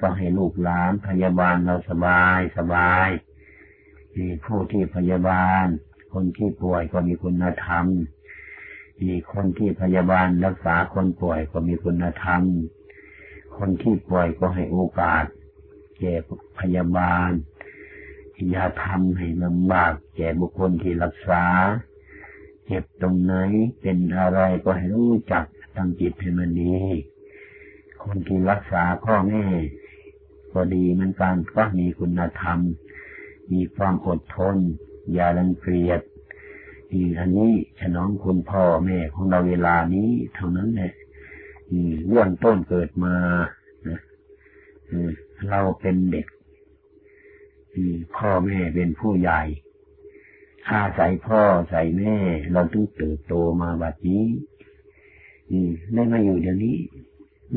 ก็ให้ลูกหลานพยาบาลเราสบายสบายผู้ที่พยาบาล คนที่ป่วยก็มีคุณธรรมมีคนที่พยาบาลรักษาคนป่วยก็มีคุณธรรม คนที่ป่วยก็ให้โอกาสแก่พยาบาลอย่าทำให้ลำบากแก่บุคคลที่รักษา เจ็บตรงไหนเป็นอะไรก็ให้รู้จักตั้งจิตให้มันดี คนที่รักษาพ่อแม่ก็ดีเหมือนกันก็มีคุณธรรม มีความอดทน อย่ารังเกียจอีอันนี้ฉนองคุณพ่อแม่ของเราเวลานี้เท่านั้นแหละเรื่องต้นเกิดมาเราเป็นเด็กพ่อแม่เป็นผู้ใหญ่ อาศัยพ่อใส่แม่ เราต้องเติบโตมาแบบนี้ ได้มาอยู่เดี๋ยวนี้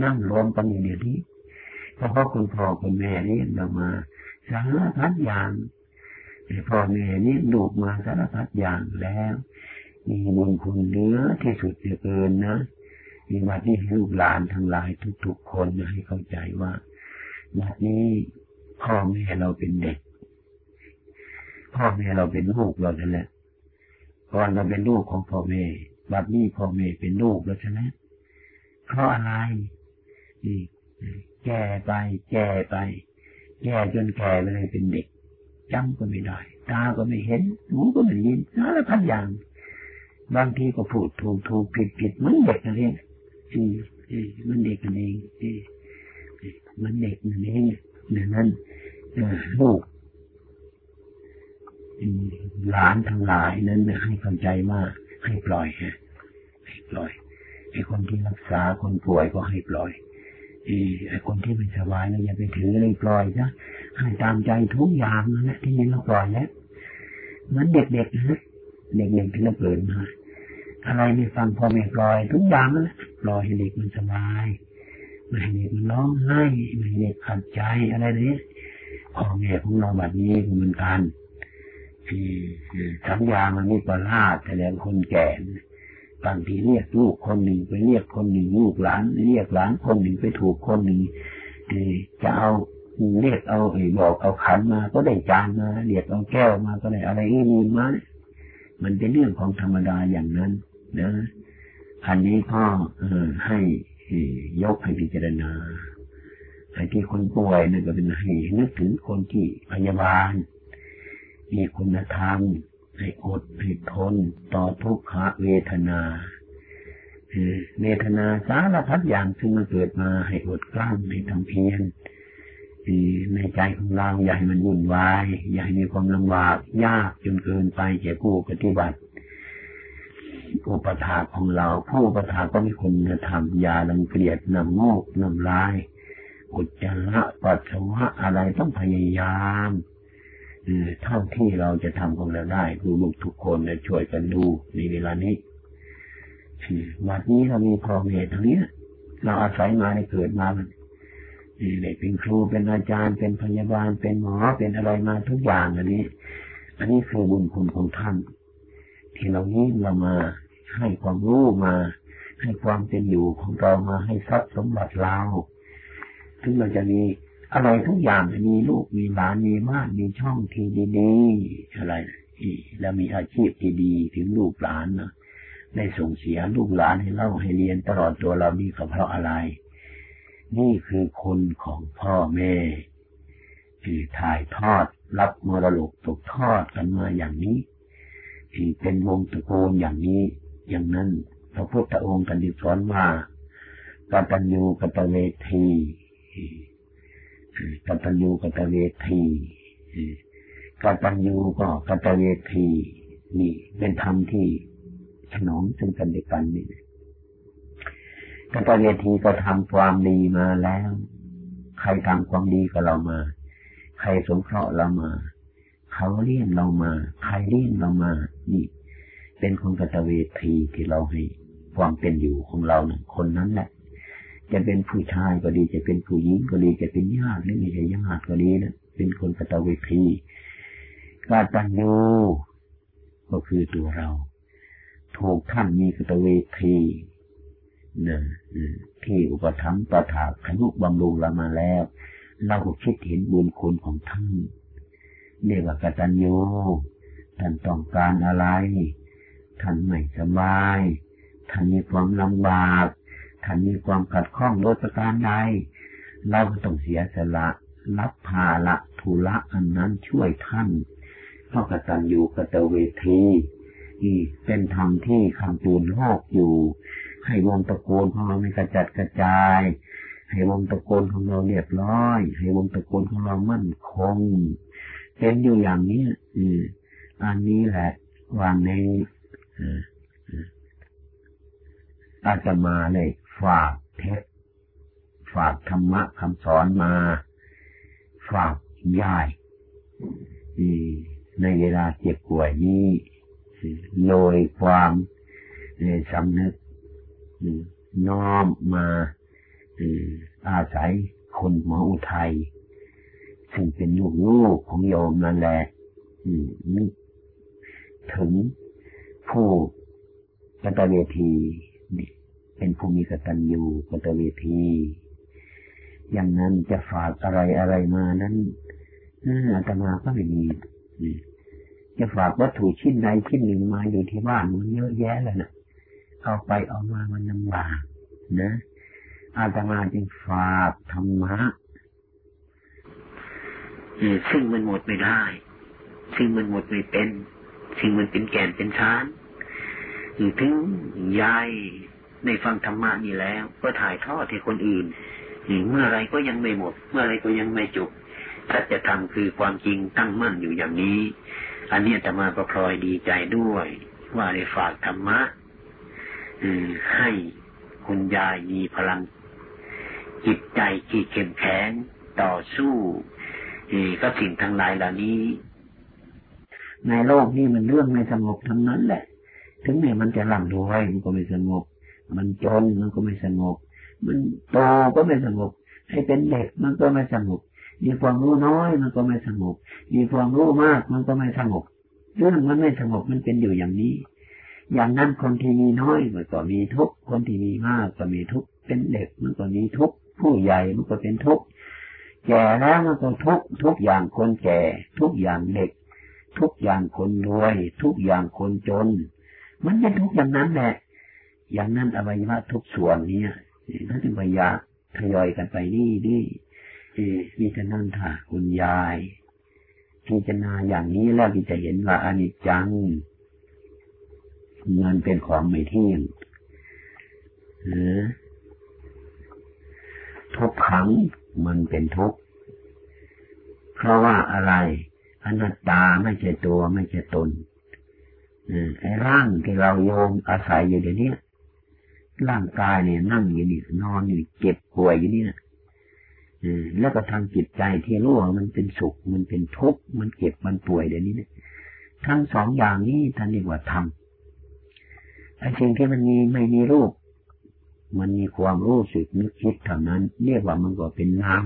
นั่งรวมกันอยู่เดี๋ยวนี้เพราะคุณพ่อคุณแม่นี่เรามาสารพัดอย่างพ่อแม่นี่ลูกมาสารพัดอย่างแล้วมีบุญคุณเนื้อที่สุดเหลือเกินนะมีวัดนี้ลูกหลานทั้งหลายทุก ๆ คนให้เข้าใจว่าวัดนี้พ่อแม่เราเป็นเด็ก พ่อแม่เราเป็นลูกเรานั่นแหละก่อนเราเป็นลูกของพ่อแม่บัดนี้พ่อแม่เป็นลูกแล้วใช่ไหมเพราะอะไร นี่แก่ไป แก่ไป แก่จนแก่เลยเป็นเด็กจำก็ไม่ได้ ตาก็ไม่เห็น หูก็ไม่ยินสารพัดอย่าง บางทีก็พูดถูกถูกผิดผิดมันเด็กนั่นเองอืมมันเด็กนั่นเองมันเด็กนั่นเองดังนั้นลูกหลานทั้งหลายนั้นให้เข้าใจว่าให้ปล่อยฮะให้ปล่อยไอ้คนที่รักษาคนป่วยก็ให้ปล่อย ไอ้คนที่ไม่สบายเราอย่าไปถือเลยปล่อยนะให้ตามใจทุกอย่างนั่นแหละที่นี่เราปล่อยแล้วเหมือนเด็กๆนะเด็กๆที่เราเกิดมาอะไรไม่ฟังพ่อแม่ปล่อยทุกอย่างนั่นแหละปล่อยให้เด็กมันสบายไม่ให้เด็กมันร้องไห้ไม่ให้เด็กขัดใจอะไรนี้พ่อแม่ของเราแบบนี้เหมือนกันสัญญามันไม่ประหลาดแต่แล้วคนแก่ บางทีเรียกลูกคนหนึ่งไปเรียกคนหนึ่งลูกหลานเรียกหลานคนหนึ่งไปถูกคนหนึ่งจะเอาเรียกเอาไอ้บอกเอาขันมาก็ได้จานมาเรียกเอาแก้วมาก็ได้อะไรนี่มามันเป็นเรื่องของธรรมดาอย่างนั้นนะอันนี้ก็ให้ยกให้พิจารณาไอ้ที่คนป่วยนั่นก็เป็นให้นึกถึงคนที่พยาบาลมีคุณธรรม ให้อดให้ทนต่อทุกขเวทนาเวทนาสารพัดอย่างซึ่งมันเกิดมาให้อดกลั้นให้ทำเพียรในใจของเราอย่าให้มันวุ่นวาย อย่าให้มีความลำบากยากจนเกินไปแก่ผู้ปฏิบัติ อุปถาของเรา ผู้อุปถาก็มีคุณธรรมยาลังเกลียดนำโมกนำลายอุจจาระปัสสาวะอะไรต้องพยายาม เท่าที่เราจะทำของเราได้คือลูกทุกคนจะช่วยกันดูในเวลานี้วันนี้เรามีพ่อแม่ทั้งนี้เราอาศัยมาในเกิดมามันนี่เป็นครูเป็นอาจารย์ เป็นพยาบาล เป็นหมอเป็นอะไรมาทุกอย่างอันนี้ อันนี้คือบุญคุณของท่าน ที่เรานี้เรามาให้ความรู้มา ให้ความเป็นอยู่ของเรามาให้ทรัพย์สมบัติเราถึงเราจะมี อะไรทุกอย่างมีลูกมีหลานมีบ้านมีช่องที่ดีๆอะไรแล้วมีอาชีพที่ดีถึงลูกหลานนะได้ส่งเสียลูกหลานให้เล่าให้เรียนตลอดตัวเรานี่ก็เพราะอะไร นี่คือคนของพ่อแม่ที่ถ่ายทอดรับมรดกตกทอดกันมาอย่างนี้ที่เป็นวงตระกูลอย่างนี้ อย่างนั้นพระพุทธองค์กันดิสอนว่ากตัญญูกัตเวที กตัญญูกตเวทีกตัญญูก็กตเวทีนี่เป็นธรรมที่ถนอมซึ่งกันและกันนี่กตเวทีก็ทำความดีมาแล้ว ใครทำความดีกับเรามา ใครสงเคราะห์เรามาเขาเลี้ยงเรามา ใครเลี้ยงเรามา นี่ เป็นคนกตเวทีที่เราให้ความเป็นอยู่ของเราหนึ่งคนนั้นแหละ จะเป็นผู้ชายก็ดี จะเป็นผู้หญิงก็ดี จะเป็นญาติหรือไม่ใช่ญาติก็ดีนะเป็นคนกตเวทีกาตัญญูก็คือตัวเรา ถูกท่านมีกตเวทีนะที่อุปถัมภ์ประถาขนุบำรุงเรามาแล้ว เราก็คิดเห็นบุญคุณของท่านเรียกว่ากตัญญูท่านต้องการอะไร ท่านไม่สบาย ท่านมีความลำบาก ท่านมีความขัดข้องโดยประการใดเราก็ต้องเสียสละรับภาละทุละอันนั้นช่วยท่านเพราะกตัญญูกตเวทีนี่เป็นธรรมที่คำตูนโลกอยู่ ให้วงตะโกนของเราไม่กระจัดกระจาย ให้วงตะโกนของเราเรียบร้อย ให้วงตะโกนของเรามั่นคงเป็นอยู่อย่างนี้อืออันนี้แหละวางในอา จจะมาเลยฝากเทศฝากธรรมะคำสอนมา ฝากยายในเวลาเจ็บป่วยนี้โดยความสำนึกน้อมมาอาศัยคนหมออุทัยซึ่งเป็นลูกลูกของโยมนั่นแหละนึกถึงผู้กตเวที เป็นผู้มีกตัญญูกตเวทีอย่างนั้นจะฝากอะไรอะไรมานั้นอาตมาก็ไม่มีจะฝากวัตถุชิ้นใดชิ้นหนึ่งมาอยู่ที่บ้านมันเยอะแยะเลยนะเอาไปเอามามันลำบากนะอาตมาจึงฝากธรรมะซึ่งมันหมดไม่ได้ ซึ่งมันหมดไม่เป็น ซึ่งมันเป็นแก่นเป็นชาน ถึงยายในฟังธรรมะนี่แล้ว ก็ถ่ายทอดให้คนอื่นเมื่อไรก็ยังไม่หมด เมื่อไรก็ยังไม่จบถ้าจะทำคือความจริงตั้งมั่นอยู่อย่างนี้ อันนี้ธรรมาก็พลอยดีใจด้วย ว่าได้ฝากธรรมะให้คุณยายมีพลัง จิตใจที่เข้มแข็งต่อสู้ก็สิ่งทั้งหลายเหล่านี้ ในโลกนี้มันเรื่องไม่สงบทั้งนั้นแหละ ถึงแม้มันจะร่ำรวยมันก็ไม่สงบ มันจนมันก็ไม่สงบ มันโตก็ไม่สงบ ให้เป็นเด็กมันก็ไม่สงบ มีความรู้น้อยมันก็ไม่สงบ มีความรู้มากมันก็ไม่สงบ เรื่องมันไม่สงบมันเป็นอยู่อย่างนี้ อย่างนั้นคนที่มีน้อยมันก็มีทุกคนที่มีมากก็มีทุกเป็นเด็กมันก็มีทุกผู้ใหญ่มันก็เป็นทุกแก่แล้วมันก็ทุกทุกอย่างคนแก่ ทุกอย่างเด็ก ทุกอย่างคนรวย ทุกอย่างคนจน มันเป็นทุกอย่างนั้นแหละ อย่างนั้นอวัยวะทุกส่วนนี้ท่านจึงพยายามทยอยกันไปนี่นี่พิจารณาถ่าคุณยายพิจารณาอย่างนี้แล้วที่จะเห็นว่าอนิจจังเงินเป็นของไม่เที่ยงหรือทุกขังมันเป็นทุกข์เพราะว่าอะไรอนัตตาไม่ใช่ตัวไม่ใช่ตน ไอ้ร่างที่เราโยมอาศัยอยู่เดี๋ยวนี้ร่างกายเนี่ยนั่งอยู่นี่นอนอยู่เจ็บป่วยอยู่นี่นะแล้วก็ทางจิตใจที่รู้ว่ามันเป็นสุข มันเป็นทุกข์มันเก็บมันป่วยเดี๋ยวนี้เนี่ยทั้งสองอย่างนี้ท่านเรียกว่าธรรมไอ้สิ่งที่มันมีไม่มีรูป มันมีความรู้สึกนึกคิดเท่านั้น เรียกว่ามันก็เป็นนาม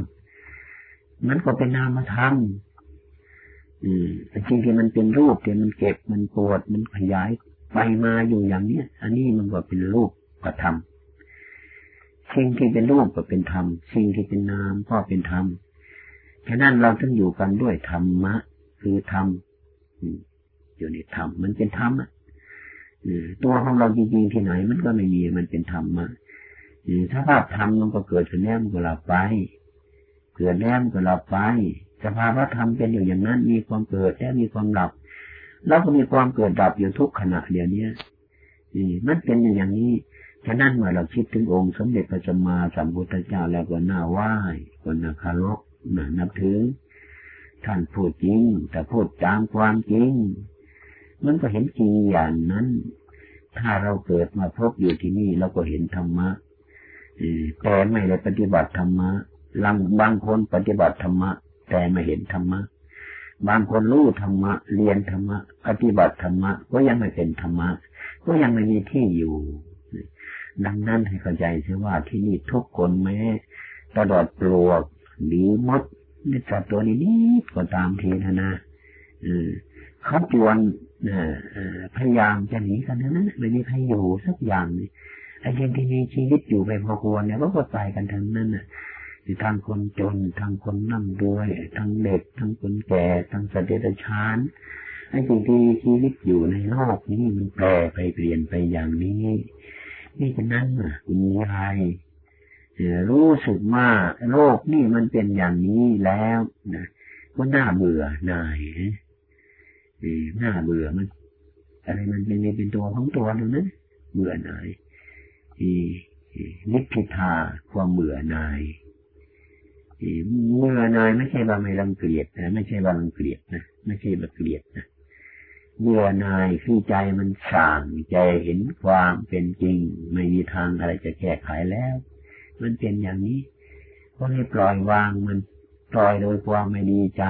มันก็เป็นนามธรรม อืมไอ้สิ่งที่มันเป็นรูปที่มันเก็บมันปวดมันขยายไปมาอยู่อย่างเนี้ย อันนี้มันก็เป็นรูปกระทำสิ่งที่เป็นรูปก็เป็นธรรมสิ่งที่เป็นนามก็เป็นธรรมฉะนั้นเราต้องอยู่กันด้วยธรรมะ คือธรรมอยู่ในธรรมมันเป็นธรรมอะตัวของเราจริงๆที่ไหนมันก็ไม่มีมันเป็นธรรมะถ้าภาพธรรมมันก็เกิดขึ้นแล้วมันก็หลับไป เกิดแล้วมันก็หลับไป สภาวะธรรมเป็นอยู่อย่างนั้น มีความเกิดและมีความหลับ แล้วก็มีความเกิดดับอยู่ทุกขณะเดียวนี้มันเป็นอย่างนี้ ฉะนั้นเมื่อเราคิดถึงองค์สมเด็จพระสัมมาสัมพุทธเจ้าแล้วก็น่าไหว้ก็น่าคารพน่านับถือ ท่านพูดจริง แต่พูดตามความจริง มันก็เห็นจริงอย่างนั้น ถ้าเราเกิดมาพบอยู่ที่นี่เราก็เห็นธรรมะแต่ไม่ได้ปฏิบัติธรรมะลังบางคนปฏิบัติธรรมะ แต่ไม่เห็นธรรมะ บางคนรู้ธรรมะ เรียนธรรมะ ปฏิบัติธรรมะ ก็ยังไม่เป็นธรรมะ ก็ยังไม่มีที่อยู่ ดังนั้นให้เข้าใจเสียว่าที่นี่ทุกคนแม้ตลอดปลวกหรือมดนิสัตตัวนี้นิดก็ตามทีนะนะเขาจวนพยายามจะหนีกันนั้นไม่มีใครอยู่สักอย่างไอ้ยังที่มีชีวิตอยู่ไปพอควรเนี่ยก็ตายกันทั้งนั้นน่ะ ทางคนจนทางคนนั่งด้วย ทั้งเด็ก ทั้งคนแก่ ทั้งสัตว์เดรัจฉานไอ้สิ่งที่ชีวิตอยู่ในโลกนี้มันแปรไปเปลี่ยนไปอย่างนี้ นี่ฉะนั้นคุณยายรู้สึกว่าโลกนี่มันเป็นอย่างนี้แล้วนะก็น่าเบื่อหน่ายน่าเบื่อมัน อะไรมันเป็นเป็นตัวของตัวนึงนะเบื่อหน่ายนิพพิทาความเบื่อหน่าย เมื่อนายไม่ใช่ว่าไม่รังเกียจนะไม่ใช่ว่ารังเกียจนะไม่ใช่ว่าเกลียดนะเมื่อนายคือใจมันสั่งใจเห็นความเป็นจริง ไม่มีทางอะไรจะแก้ไขแล้ว มันเป็นอย่างนี้ก็ให้ปล่อยวางมันปล่อยโดยความไม่ดีใจ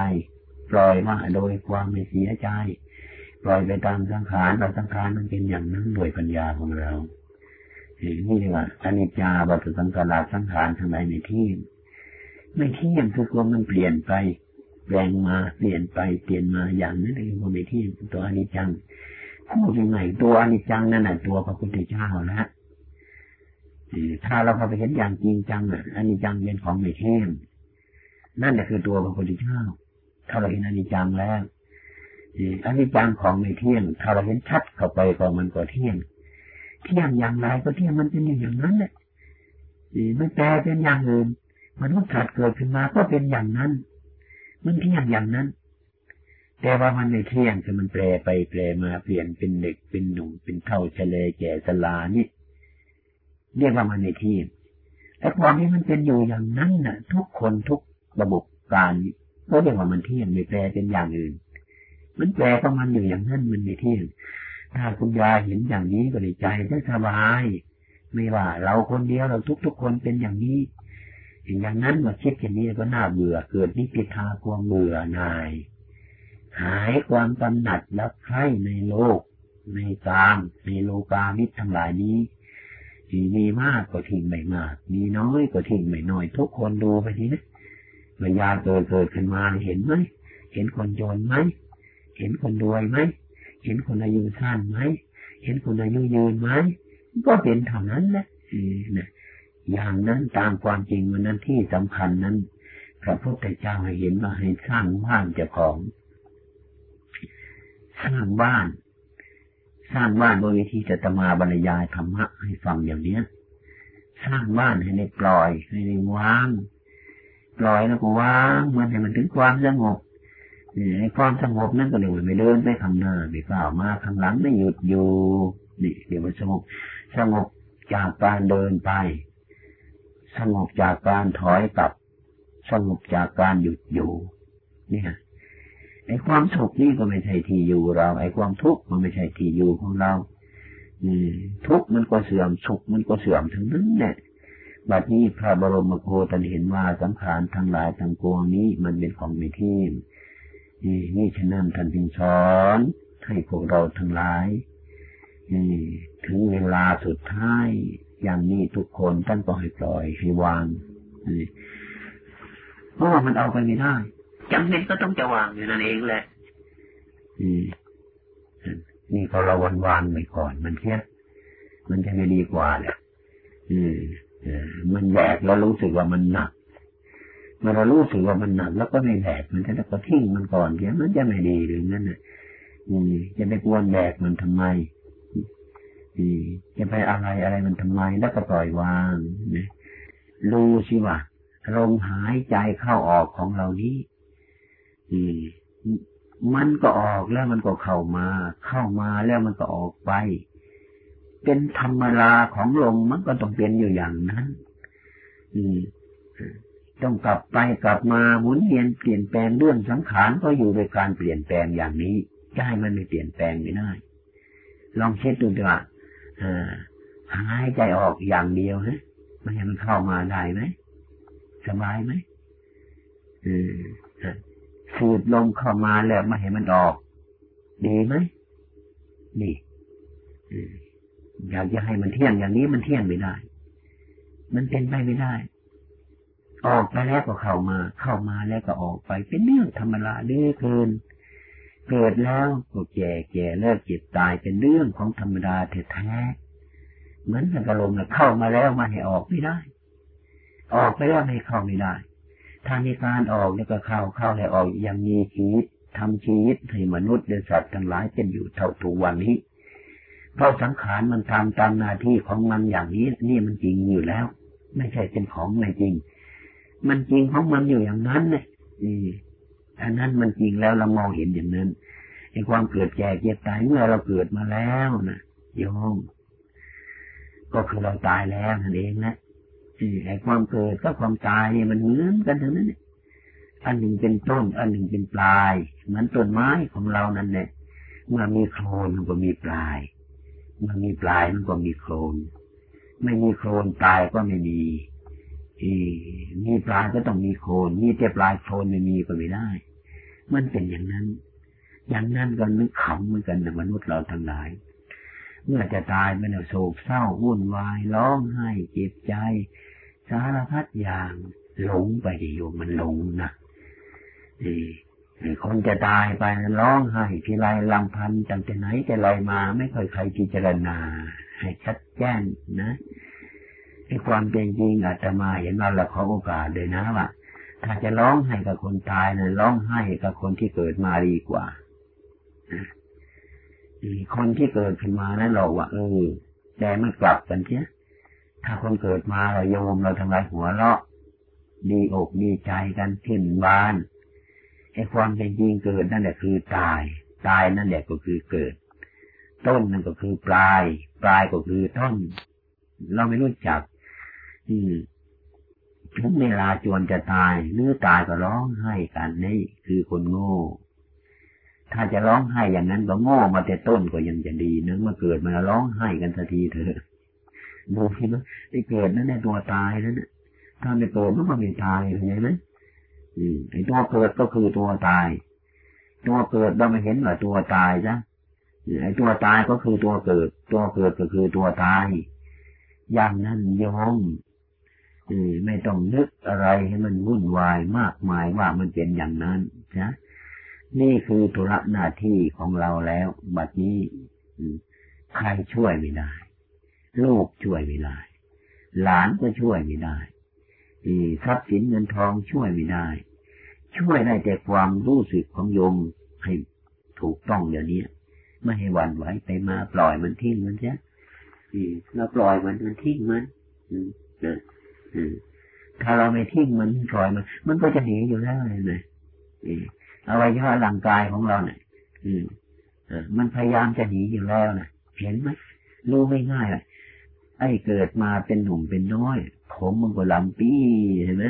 ปล่อยว่าโดยความไม่เสียใจ ปล่อยไปตามสังขารเราสังขารมันเป็นอย่างนั้นโดยปัญญาของเรานี่เรียกว่าอนิจจาบัตุสังขาราสังขารทำไมไม่เที่ ไม่เที่ยงคือความมันเปลี่ยนไป แปลงมาเปลี่ยนไปเปลี่ยนมาอย่างนั้นเองก็ไม่เที่ยงตัวอนิจจังพูดยังไงตัวอนิจจังนั่นแหละตัวพระพุทธเจ้าแล้วถ้าเราเข้าไปเห็นอย่างจริงจังอะอนิจจังเป็นของไม่เที่ยงนั่นแหละคือตัวพระพุทธเจ้า ถ้าเราเห็นอนิจจังแล้วอนิจจังของไม่เที่ยง ถ้าเราเห็นชัดเข้าไปก็มันก็เที่ยง เที่ยงอย่างไรก็เที่ยงมันเป็นอย่างนั้นแหละไม่แปลเป็นอย่างอื่น มันุษย์สัตว์เกิดขึ้นมาก็เป็นอย่างนั้น มันเที่ยงอย่างนั้น แต่ว่ามันไม่เที่ยงคือมันแปรไปแปรมาเปลี่ยนเป็นเด็กเป็นหนุ่มเป็นเท่าเฉลยแก่สลานี่เรียกว่ามันไม่เที่ยงแต่ความที่มันเป็นอยู่อย่างนั้นน่ะ ทุกคนทุกระบบการก็เรียกว่ามันเที่ยงไม่แปรเป็นอย่างอื่น มันแปรของมันอยู่อย่างนั้นมันไม่เที่ยง ถ้าคุณยายเห็นอย่างนี้ก็ดีใจได้สบาย ไม่ว่า เราคนเดียวเราทุกๆคนเป็นอย่างนี้ อย่างนั้นมาคิดอย่างนี้ก็น่าเบื่อเกิดนิพิทาความเบื่อหน่าย หายความกำหนัดและใคร่ในโลก ในกามในโลกามิตรทั้งหลายนี้ที่มีมากก็ทิ้งไม่มาก มีน้อยก็ทิ้งไม่น้อย ทุกคนดูไปทีนะมื่อยาเกิดเกิดขึ้นมาเห็นไหมเห็นคนจนไหมเห็นคนรวยไหมเห็นคนอายุสั้นไหมเห็นคนอายุยืนไหมก็เป็นเท่านั้นแหละนะ อย่างนั้นตามความจริงวันนั้นที่สำคัญนั้นพระพุทธเจ้าให้เห็นว่าให้สร้างบ้านเจ้าของ สร้างบ้าน สร้างบ้านโดยวิธีจะตมาบรรยายธรรมะให้ฟังอย่างเนี้ย สร้างบ้านให้ในปล่อยให้ในวาง ปล่อยแล้วก็วางมันให้มันถึงความสงบในความสงบนั่นก็เดี๋ยวไม่เดินไปข้างหน้าไม่ก้าวมาข้างหลังไม่หยุดอยู่นี่เดี๋ยวมันสงบสงบจากการเดินไป สงบจากการถอยกลับ สงบจากการหยุดอยู่ เนี่ยไอ้ความสุขนี่ก็ไม่ใช่ที่อยู่เรา ไอ้ความทุกข์มันไม่ใช่ที่อยู่ของเราทุกข์มันก็เสื่อมสุขมันก็เสื่อมทั้งนั้นแหละบัดนี้พระบรมโคตันเห็นว่าสังขารทั้งหลายทั้งปวงนี้มันเป็นของไม่เที่ยงนี่นี่ฉะนั้นท่านจึงสอนให้พวกเราทั้งหลายถึงเวลาสุดท้าย อย่างนี้ทุกคนท่านก็ให้ปล่อยให้วางเพราะว่ามันเอาไปไม่ได้จำเป็นก็ต้องจะวางอยู่นั่นเองแหละนี่พอเราวันวานไปก่อน มันเทียมันจะไม่ดีกว่าแหละมันแบกแล้วรู้สึกว่ามันหนักเมื่อเรารู้สึกว่ามันหนักแล้วก็ไม่แบกมันจะก็ทิ้งมันก่อนเดี๋ยวมันจะไม่ดีหรือนั่นน่ะจะไปกวนแบกมันทำไม จะไปอะไรอะไรมันทำไมแล้วก็ปล่อยวางนะรู้สิว่าลมหายใจเข้าออกของเรานี้มันก็ออกแล้วมันก็เข้ามา เข้ามาแล้วมันก็ออกไป เป็นธรรมดาของลมมันก็ต้องเป็นอยู่อย่างนั้นต้องกลับไปกลับมาหมุนเวียนเปลี่ยนแปลงเรื่องสังขารก็อยู่ในการเปลี่ยนแปลงอย่างนี้จะให้มันไม่เปลี่ยนแปลงไม่ได้ ลองเช็ดดูดีกว่า หายใจออกอย่างเดียวฮะมันยังเข้ามาได้ไหมสบายไหมสูดลมเข้ามาแล้วไมาเห็นมันออก ดีไหมนี่อยากจะให้มันเที่ยงอย่างนี้มันเที่ยงไม่ได้ มันเป็นไปไม่ได้ ออกไปแล้วก็เข้ามา เข้ามาแล้วก็ออกไป เป็นเรื่องธรรมดาเรื่อเกิน เกิดแล้วก็แก่แก่เลิกเจ็บตายเป็นเรื่องของธรรมดาแท้ๆเหมือนกับลมนเข้ามาแล้วมาให้ออกไม่ได้ ออกไปแล้วไม่เข้าไม่ได้ถ้ามีการออกเนี่ยก็เข้าเข้าให้ออกยังมีชีวิตทำชีวิตให้มนุษย์และสัตว์ทั้งหลายเป็นอยู่เท่าทุกวันนี้ เพราะสังขารมันทำตามหน้าที่ของมันอย่างนี้ นี่มันจริงอยู่แล้ว ไม่ใช่เป็นของไม่จริง มันจริงของมันอยู่อย่างนั้นเลย อันนั้นมันจริงแล้วเรามองเห็นอย่างนั้นไอ้ความเกิดแก่เจ็บตายเมื่อเราเกิดมาแล้วนะโยมก็คือเราตายแล้วนั่นเองนะไอ้ความเกิดกับความตายเนี่ยมันเหมือนกันทั้งนั้น อันหนึ่งเป็นต้น อันหนึ่งเป็นปลายเหมือนต้นไม้ของเรานั่นแหละเมื่อมีโคลนมันก็มีปลาย เมื่อมีปลายมันก็มีโคลนไม่มีโคลนปลายก็ไม่มีมีปลายก็ต้องมีโคลนมีแต่ปลายโคลนไม่มีก็ไม่ได้ มันเป็นอย่างนั้น อย่างนั้นก็นึกขำเหมือนกันนะมนุษย์เราทั้งหลาย เมื่อจะตายมันโศกเศร้าวุ่นวายร้องไห้เจ็บใจ สารพัดอย่างหลงไปโยมมันหลงนะนี่คนจะตายไปร้องไห้ทีไรลำพันจังแต่ไหนแต่ไรมาไม่ค่อยใครพิจารณา ให้ชัดแจ้งนะในความเป็นจริงอาจจะมาเห็นว่าเราขอโอกาสเลยนะว่า ถ้าจะร้องให้กับคนตายนะร้องให้กับคนที่เกิดมาดีกว่าคนที่เกิดขึ้นมานั้นเราว่าเออแต่มันกลับกันเชียถ้าคนเกิดมาเราโยมเราทำลายหัวเราะ ดีอกดีใจกันขึ้นบานไอ้ความเป็นจริงเกิดนั่นแหละคือตาย ตายนั่นแหละก็คือเกิด ต้นนั่นก็คือปลาย ปลายก็คือต้น เราไม่รู้จัก อืม ถึงเวลาจวนจะตายเนื้อตายก็ร้องไห้กันนี่คือคนโง่ ถ้าจะร้องไห้อย่างนั้นก็โง่มาแต่ต้นก็ยังจะดีนะมาเกิดมาร้องไห้กันสักทีเถอะดูพี่นะไอ้เกิดนั่นแหละตัวตายนั่นแหละถ้าไม่เกิดมันก็ไม่ตายเข้าใจไหมไอ้ตัวเกิดก็คือตัวตาย ตัวเกิดเราไม่เห็นว่าตัวตายจ้ะไอ้ตัวตายก็คือตัวเกิด ตัวเกิดก็คือตัวตาย อย่างนั้นยอม ไม่ต้องนึกอะไรให้มันวุ่นวายมากมายว่ามันเป็นอย่างนั้นนะนี่คือธุระหน้าที่ของเราแล้ว บัดนี้ใครช่วยไม่ได้ลูกช่วยไม่ได้หลานก็ช่วยไม่ได้ทรัพย์สินเงินทองช่วยไม่ได้ ช่วยได้แต่ความรู้สึกของโยมให้ถูกต้องเดี๋ยวนี้ไม่ให้หวั่นไหวไปมาปล่อยมันทิ้งมันใช่เราปล่อยมันมันทิ้งมัน ถ้าเราไม่ทิ้งมันปล่อยมัน มันก็จะหนีอยู่แล้วเลยเอาไว้ย่อร่างกายของเราเนี่ยมันพยายามจะหนีอยู่แล้วนะเห็นไหมรู้ไม่ง่ายเลยไอ้เกิดมาเป็นหนุ่มเป็นน้อย ผมมันก็ลำปี้เห็นไหม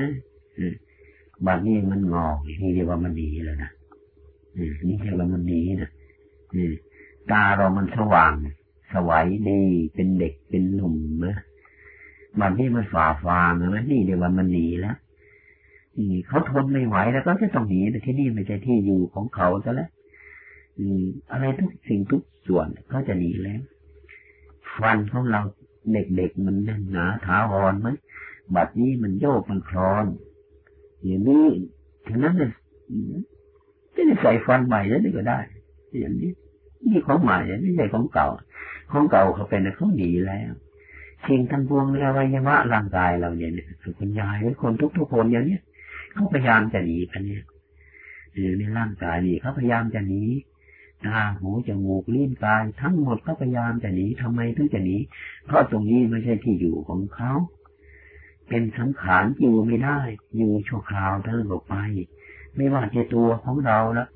บัดนี้มันงอกนี่เรียกว่ามันดีแล้วนะนี่เรียกว่ามันดีนะตาเรามันสว่าง สวัยดีเป็นเด็กเป็นหนุ่มนะ บัดนี้มันฝ่าฟางนะนี่เรียวมันหนีแล้วนี่เขาทนไม่ไหวแล้วก็จะต้องหนีแต่ที่นี่ไม่ใช่ที่อยู่ของเขาซะแล้วอะไรทุกสิ่งทุกส่วนเขาจะหนีแล้ว ฟันของเราเด็กๆมันแน่นหนาถาวรไหมบัดนี้มันโยกมันคลอนอย่างนี้ถึงนั้นเนี่ยจะใส่ฟันใหม่แล้วนี่ก็ได้ อย่างนี้นี่ของใหม่ไม่ใช่ของเก่า ของเก่าเขาเป็นเขาหนีแล้ว สิ่งทั้งพวงในอวัยวะร่างกายเราเนี่ยคือคุณยายหรือคนทุกๆคนอย่างเนี้ยเขาพยายามจะหนีกันเนี่ยหรือในร่างกายนี่เขาพยายามจะหนีตาหูจมูกลิ้นกายทั้งหมดเขาพยายามจะหนีทำไมถึงจะหนีเพราะตรงนี้ไม่ใช่ที่อยู่ของเขาเป็นสังขารอยู่ไม่ได้อยู่ชั่วคราวเท่านั้นไป ไม่ว่าจะตัวของเราละ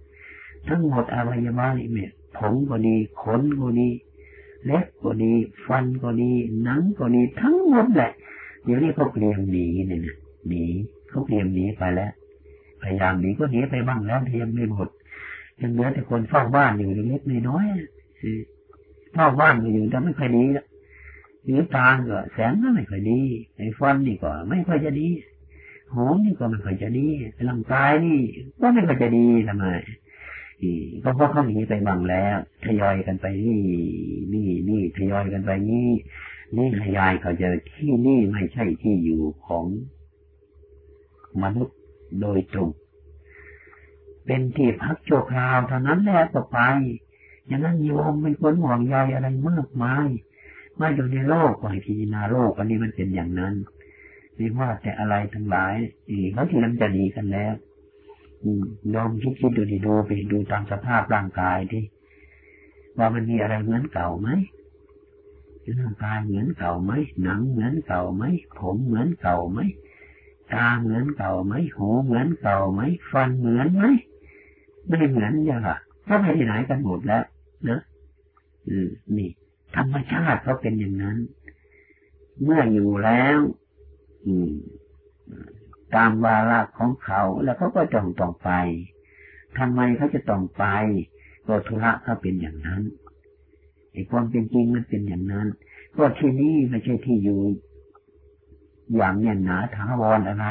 ทั้งหมดอวัยวะนี่เนี่ยผมก็ดีขนก็ดี เล็บก็ดี ฟันก็ดี หนังก็ดี ทั้งหมดแหละ เดี๋ยวนี้เขาเตรียมหนีเนี่ยหนีเขาเตรียมหนีไปแล้ว พยายามหนีก็หนีไปบ้างแล้วเทียมไม่หมดยังเหลือแต่คนเฝ้าบ้านอยู่เล็กน้อยเฝ้าบ้านอยู่แต่ไม่ค่อยดีแล้วหรือตาก็แสงก็ไม่ค่อยดีไอ้ฟันนี่ก็ไม่ค่อยจะดีหูนี่ก็ไม่ค่อยจะดีร่างกายนี่ก็ไม่ค่อยจะดีทำไม ก็เพราะเขาหนีไปบังแล้วทยอยกันไปนี่นี่นี่ทยอยกันไปนี่นี่ทยายเขาจะที่นี่ไม่ใช่ที่อยู่ของมนุษย์โดยตรงเป็นที่พักโจคราวเท่านั้นแหละต่อไปอย่างนั้นโยมไม่ควรห่วงใยอะไรมากมายมาอยู่ในโลกก่อนพิจารณาโลกอันนี้มันเป็นอย่างนั้นไม่ว่าแต่อะไรทั้งหลายอีเขาที่นั้นจะดีกันแล้ว ลองคิดคิดดูดีดูไปดูตามสภาพร่างกายที่ว่ามันมีอะไรเหมือนเก่าไหมร่างกายเหมือนเก่าไหมหนังเหมือนเก่าไหมผมเหมือนเก่าไหมตาเหมือนเก่าไหมหูเหมือนเก่าไหมฟันเหมือนไหมไม่เหมือนอย่างอะก็ไปไหนกันหมดแล้วเนะอืมนี่ ธรรมชาติเขาเป็นอย่างนั้น เมื่ออยู่แล้ว อืม ตามวาระของเขาแล้วเขาก็ต้องต้องไปทำไมเขาจะต้องไปก็ธุระเขาเป็นอย่างนั้นไอ้ความเป็นจริงมันเป็นอย่างนั้น ก็ที่นี่ไม่ใช่ที่อยู่ อย่างแน่นหนาถาวรอะไร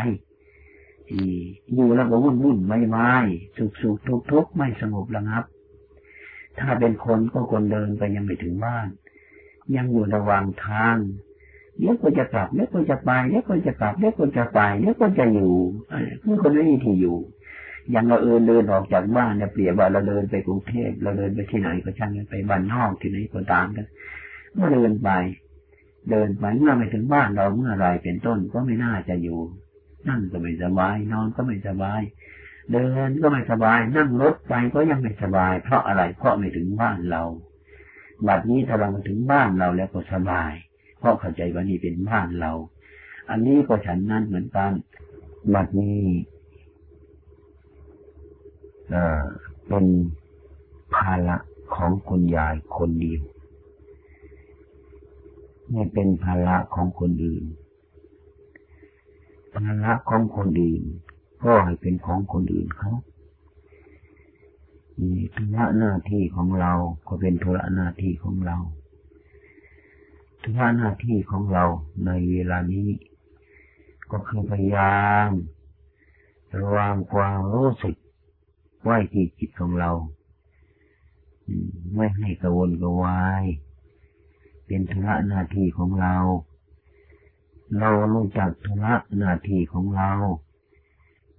อยู่แล้วก็วุ่นวุ่นไม่ไม่สุขสุขทุกทุกไม่สงบระงับ ถ้าเป็นคนก็คนเดินไปยังไม่ถึงบ้าน ยังอยู่ระหว่างทาง เดี๋ยวก็จะกลับเดี๋ยวก็จะไปเดี๋ยวก็จะกลับเดี๋ยวก็จะไปเดี๋ยวก็จะอยู่คือคนไม่มีที่อยู่ อย่างเราเอินเดินออกจากบ้านเนี่ยเปรียบว่าเราเดินไปกรุงเทพเราเดินไปที่ไหนก็ช่างไปบ้านนอกที่ไหนก็ตามกันเมื่อเดินไป เดินไปเมื่อไม่ถึงบ้านเราเมื่อไรเป็นต้นก็ไม่น่าจะอยู่ นั่งก็ไม่สบาย นอนก็ไม่สบายเดินก็ไม่สบาย นั่งรถไปก็ยังไม่สบาย เพราะอะไรเพราะไม่ถึงบ้านเรา บัดนี้ถ้าเรามาถึงบ้านเราแล้วก็สบาย เพราะเข้าใจว่านี่เป็นบ้านเรา อันนี้ก็ฉันนั้นเหมือนกันบัดนี้เป็นภาระของคุณยายคนเดียวไม่เป็นภาระของคนอื่น ภาระของคนอื่น ก็ให้เป็นของคนอื่นเขาธุระหน้าที่ของเราก็เป็นธุระหน้าที่ของเรา ธุระหน้าที่ของเราในเวลานี้ ก็คือพยายามระวังความรู้สึกไว้ที่จิตของเรา ไม่ให้กระวนกระวาย เป็นธุระหน้าที่ของเรา เรารู้จักธุระหน้าที่ของเรา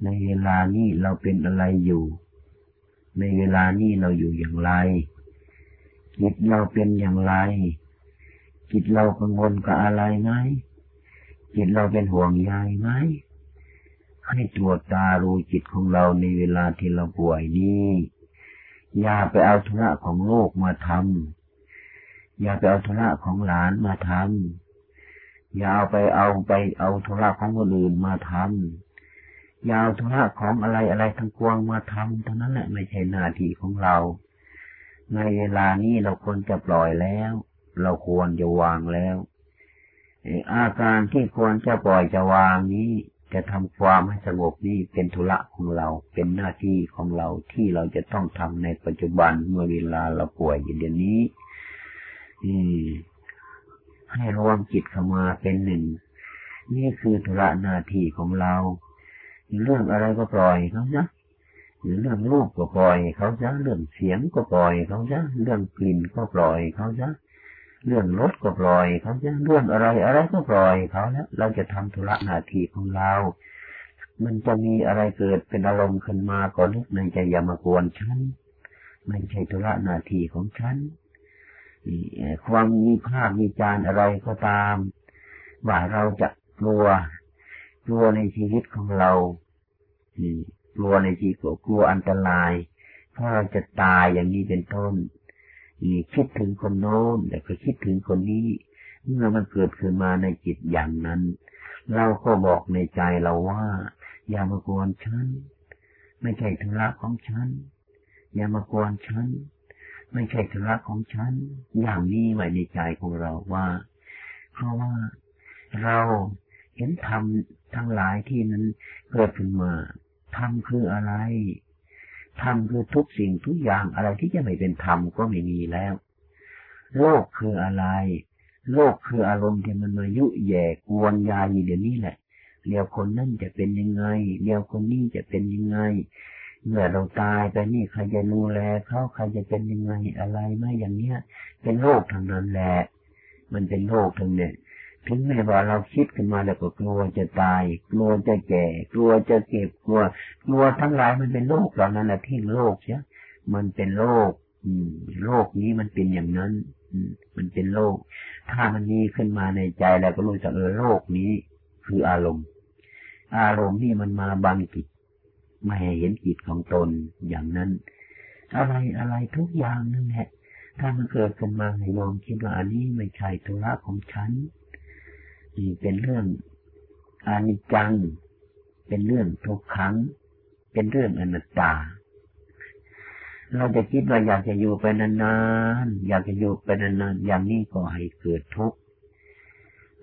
ในเวลานี้เราเป็นอะไรอยู่ ในเวลานี้เราอยู่อย่างไรจิตเราเป็นอย่างไร จิตเรากังวลกับอะไรไหมจิตเราเป็นห่วงใยไหมให้ตรวจตารู้จิตของเราในเวลาที่เราป่วยนี้อย่าไปเอาธุระของโลกมาทำอย่าไปเอาธุระของหลานมาทำอย่าเอาไปเอาไปเอาธุระของคนอื่นมาทำอย่าเอาธุระของอะไรอะไรทั้งปวงมาทำเท่านั้นแหละไม่ใช่หน้าที่ของเรา ในเวลานี้เราควรจะปล่อยแล้ว เราควรจะวางแล้วอาการที่ควรจะปล่อยจะวางนี้ จะทำความให้สงบนี่เป็นธุระของเราเป็นหน้าที่ของเราที่เราจะต้องทำในปัจจุบันเมื่อเวลาเราป่วยอย่างเดี๋ยวนี้ให้รวมจิตเข้ามาเป็นหนึ่ง นี่คือธุระหน้าที่ของเราเรื่องอะไรก็ปล่อยเขาจ้ะหรือเรื่องรูปก็ปล่อยเขาจ้ะเรื่องเสียงก็ปล่อยเขาจ้ะเรื่องกลิ่นก็ปล่อยเขาจ้ะ เรื่องรถก็ปล่อยเขาจะเรื่องอะไรอะไรก็ปล่อยเขาแล้วเราจะทำธุระหน้าที่ของเรา มันจะมีอะไรเกิดเป็นอารมณ์ขึ้นมาก็นึกในใจอย่ามากวนฉันไม่ใช่ธุระหน้าที่ของฉันความมีภาพมีจานอะไรก็ตามว่าเราจะกลัวกลัวในชีวิตของเรากลัวในชีวิตกลัวอันตรายเพราะเราจะตายอย่างนี้เป็นต้น คิดถึงคนโน้นแต่ก็คิดถึงคนนี้ เมื่อมันเกิดขึ้นมาในจิตอย่างนั้น เราก็บอกในใจเราว่า อย่ามากวนฉัน ไม่ใช่ธุระของฉัน อย่ามากวนฉัน ไม่ใช่ธุระของฉัน อย่างนี้ไว้ในใจของเราว่า เพราะว่าเราเห็นธรรมทั้งหลายที่นั้นเกิดขึ้นมาธรรมคืออะไร ธรรมคือทุกสิ่งทุกอย่างอะไรที่จะไม่เป็นธรรมก็ไม่มีแล้ว โลกคืออะไร โลกคืออารมณ์ที่มันมายุแย่กวนยาอยู่เดี๋ยวนี้แหละเดี๋ยวคนนั่นจะเป็นยังไงเดี๋ยวคนนี้จะเป็นยังไงเมื่อเราตายไปนี่ใครจะดูแลเขาใครจะเป็นยังไงอะไรไม่อย่างเนี้ย เป็นโลกทางนั้นแหละ มันเป็นโลกทั้งเนี่ย ถึงแม้ว่าเราคิดขึ้นมาแล้วก็กลัวจะตาย กลัวจะแก่ กลัวจะเก็บกลัว กลัวทั้งหลายมันเป็นโลกเหล่านั้นแหละทิ้งโลกใช่มันเป็นโลกอืมโลกนี้มันเป็นอย่างนั้นมันเป็นโลกถ้ามันมีขึ้นมาในใจแล้วก็รู้จักเออโลกนี้ คืออารมณ์ อารมณ์นี่มันมาบังจิตไม่ให้เห็นจิตของตนอย่างนั้น อะไรอะไรทุกอย่างนั่นแหละถ้ามันเกิดขึ้นมาให้ลองคิดว่าอันนี้ไม่ใช่ธุระของฉัน นี่เป็นเรื่องอนิจจัง เป็นเรื่องทุกขัง เป็นเรื่องอนัตตา เราจะคิดว่าอยากจะอยู่ไปนานๆ อยากจะอยู่ไปนานๆ อย่างนี้ก็ให้เกิดทุกข์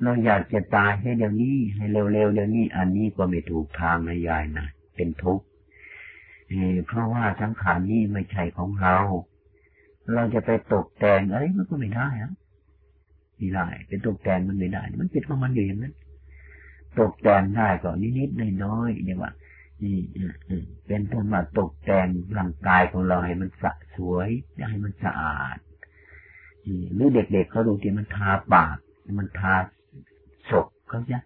เราอยากจะตายให้เดี๋ยวนี้ ให้เร็วๆเดี๋ยวนี้ อันนี้ก็ไม่ถูกทางนะยายนะ เป็นทุกข์เพราะว่าสังขารนี้ไม่ใช่ของเรา เราจะไปตกแต่งอะไรมันก็ไม่ได้อะ ไม่ได้ เป็นตกแต่งมันไม่ได้ มันเป็นของมันอยู่อย่างนั้นตกแต่งได้ก็นิดๆน้อยๆเรียกว่านี่เป็นธรรมะตกแต่งร่างกายของเราให้มันสะสวยให้มันสะอาดหรือเด็กๆเเขาดูที่มันทาปาก มันทาศพเขาจะ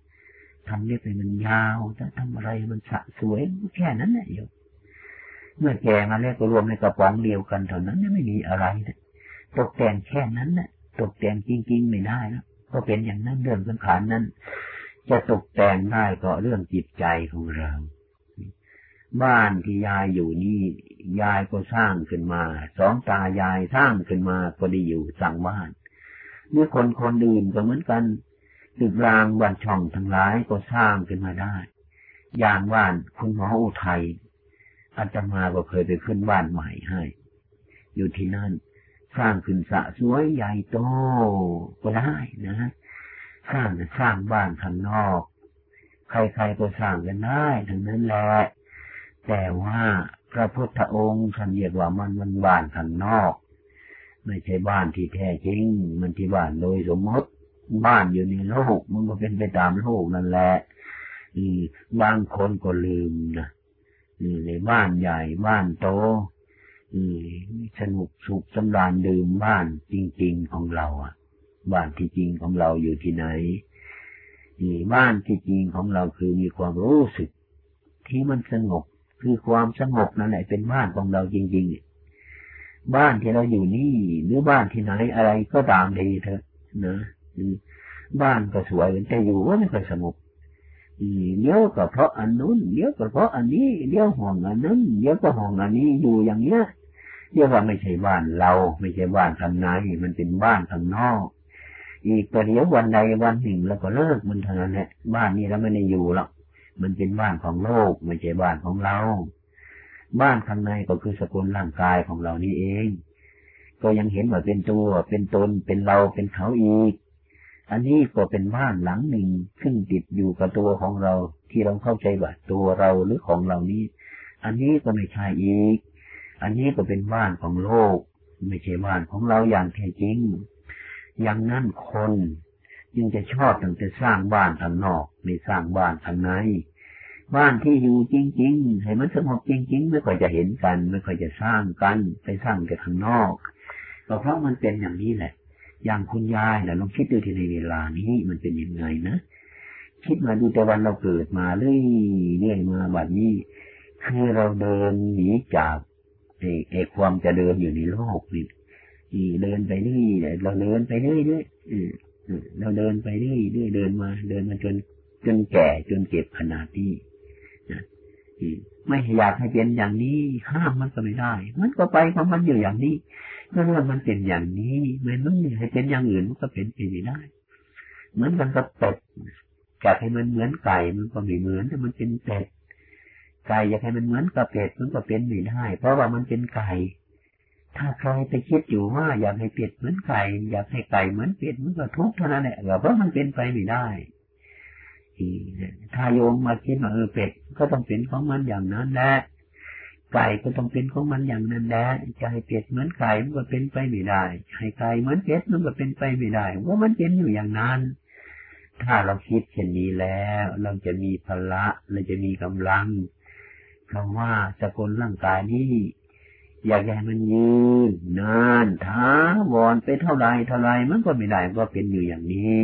ทำเล็บให้มันยาวจะทำอะไรมันสะสวยแค่นั้นแหละโยเมื่อแกมาแล้วก็รวมในกระป๋องเดียวกันเท่านั้นไม่มีอะไรนะตกแต่งแค่นั้นนะ ตกแต่งจริง ๆ ไม่ได้นะก็เป็นอย่างนั้นเรื่องสังขารนั้น จะตกแต่งได้ก็เรื่องจิตใจของเรา บ้านที่ยายอยู่นี่ยายก็สร้างขึ้นมา สองตายายสร้างขึ้นมาก็ได้อยู่สั่งบ้านเมื่อคนคนอื่นก็เหมือนกันตึกรางบ้านช่องทั้งหลายก็สร้างขึ้นมาได้ อย่างว่านคุณหมออุทัยอาตมาก็เคยไปขึ้นบ้านใหม่ให้ อยู่ที่นั่น สร้างขึ้นสะสวยใหญ่โตก็ได้นะสร้างสร้างบ้านข้างนอก ใครๆก็สร้างกันได้ทั้งนั้นแหละแต่ว่าพระพุทธองค์ท่านเรียกว่ามันมันบ้านข้างนอก ไม่ใช่บ้านที่แท้จริง มันที่บ้านโดยสมมติ บ้านอยู่ในโลกมันก็เป็นไปตามโลกนั่นแหละบางคนก็ลืมนะในบ้านใหญ่บ้านโต สนุกสุขสำราญดื่มบ้านจริง ๆของเราอะ บ้านที่จริงของเราอยู่ที่ไหนบ้านที่จริงของเราคือมีความรู้สึก ที่มันสงบคือความสงบนั่นแหละเป็นบ้านของเราจริงๆ บ้านที่เราอยู่นี่ หรือบ้านที่ไหนอะไรก็ตามดีเถอะนะบ้านก็สวยแต่อยู่ว่าไม่ค่อยสงบเดี๋ยวก็เพราะอันนู้นเดี๋ยวก็เพราะอันนี้เดี๋ยวห้องอันนั้นเดี๋ยวก็ห้องอันนี้อยู่อย่างเนี้ย เรียกว่าไม่ใช่บ้านเรา ไม่ใช่บ้านทางในมันเป็นบ้านทางนอก อีกประเดี๋ยววันใดวันหนึ่งเราก็เลิกมันเท่านั้นแหละบ้านนี้เราไม่ได้อยู่หรอกมันเป็นบ้านของโลก ไม่ใช่บ้านของเรา บ้านข้างในก็คือสกุลร่างกายของเรานี่เอง ก็ยังเห็นว่าเป็นตัว เป็นตน เป็นเรา เป็นเขาอีก อันนี้ก็เป็นบ้านหลังหนึ่งซึ่งติดอยู่กับตัวของเรา ที่เราเข้าใจว่าตัวเราหรือของเรานี้ อันนี้ก็ไม่ใช่อีก อันนี้ก็เป็นบ้านของโลก ไม่ใช่บ้านของเราอย่างแท้จริง อย่างนั้นคนยังจะชอบตั้งแต่สร้างบ้านทางนอกไม่สร้างบ้านทางใน บ้านที่อยู่จริงๆให้มันสงบจริง ๆ ไม่ค่อยจะเห็นกัน ไม่ค่อยจะสร้างกันไปสร้างแต่ทางนอกก็เพราะมันเป็นอย่างนี้แหละ อย่างคุณยายนะลองคิดดูที่ในเวลานี้มันเป็นยังไงนะคิดมาดูแต่วันเราเกิดมาเรื่อยเรื่อยมาแบัดนี้คือเราเดินหนีจาก ไอ้ความจะเดินอยู่ในโลกนี่เดินไปเรื่อยเราเดินไปเรื่อยเรื่อยเราเดินไปเรื่อยเรื่อยเดินมา เดินมาจนจนแก่จนเก็บขนาดนี้ไม่อยากให้เป็นอย่างนี้ห้ามมันก็ไม่ได้ มันก็ไปของมันอยู่อย่างนี้เมื่อมันเป็นอย่างนี้มันไม่ให้เป็นอย่างอื่นมันก็เป็นไปไม่ได้เหมือนกันกับเป็ดอยากให้มันเหมือนไก่มันก็ไม่เหมือนแต่มันเป็นเป็ด ไก่อยากให้มันเหมือนกับเป็ดมันก็เป็นไม่ได้ เพราะว่ามันเป็นไก่ ถ้าใครไปคิดอยู่ว่าอยากให้เป็ดเหมือนไก่ อยากให้ไก่เหมือนเป็ดมันก็ทุกข์เท่านั้นแหละเพราะมันเป็นไปไม่ได้ถ้าโยมมาคิดว่าเออเป็ดก็ต้องเป็นของมันอย่างนั้นแหละไก่ก็ต้องเป็นของมันอย่างนั้นแหละจะให้เป็ดเหมือนไก่มันก็เป็นไปไม่ได้ให้ไก่เหมือนเป็ดมันก็เป็นไปไม่ได้ว่ามันเป็นอยู่อย่างนั้น ถ้าเราคิดเช่นนี้แล้ว เราจะมีพละเราจะมีกำลัง คำว่าสกุลร่างกายนี้ อยากให้มันยืนนานท้าวอนไปเท่าไรเท่าไรมันก็ไม่ได้ก็เป็นอยู่อย่างนี้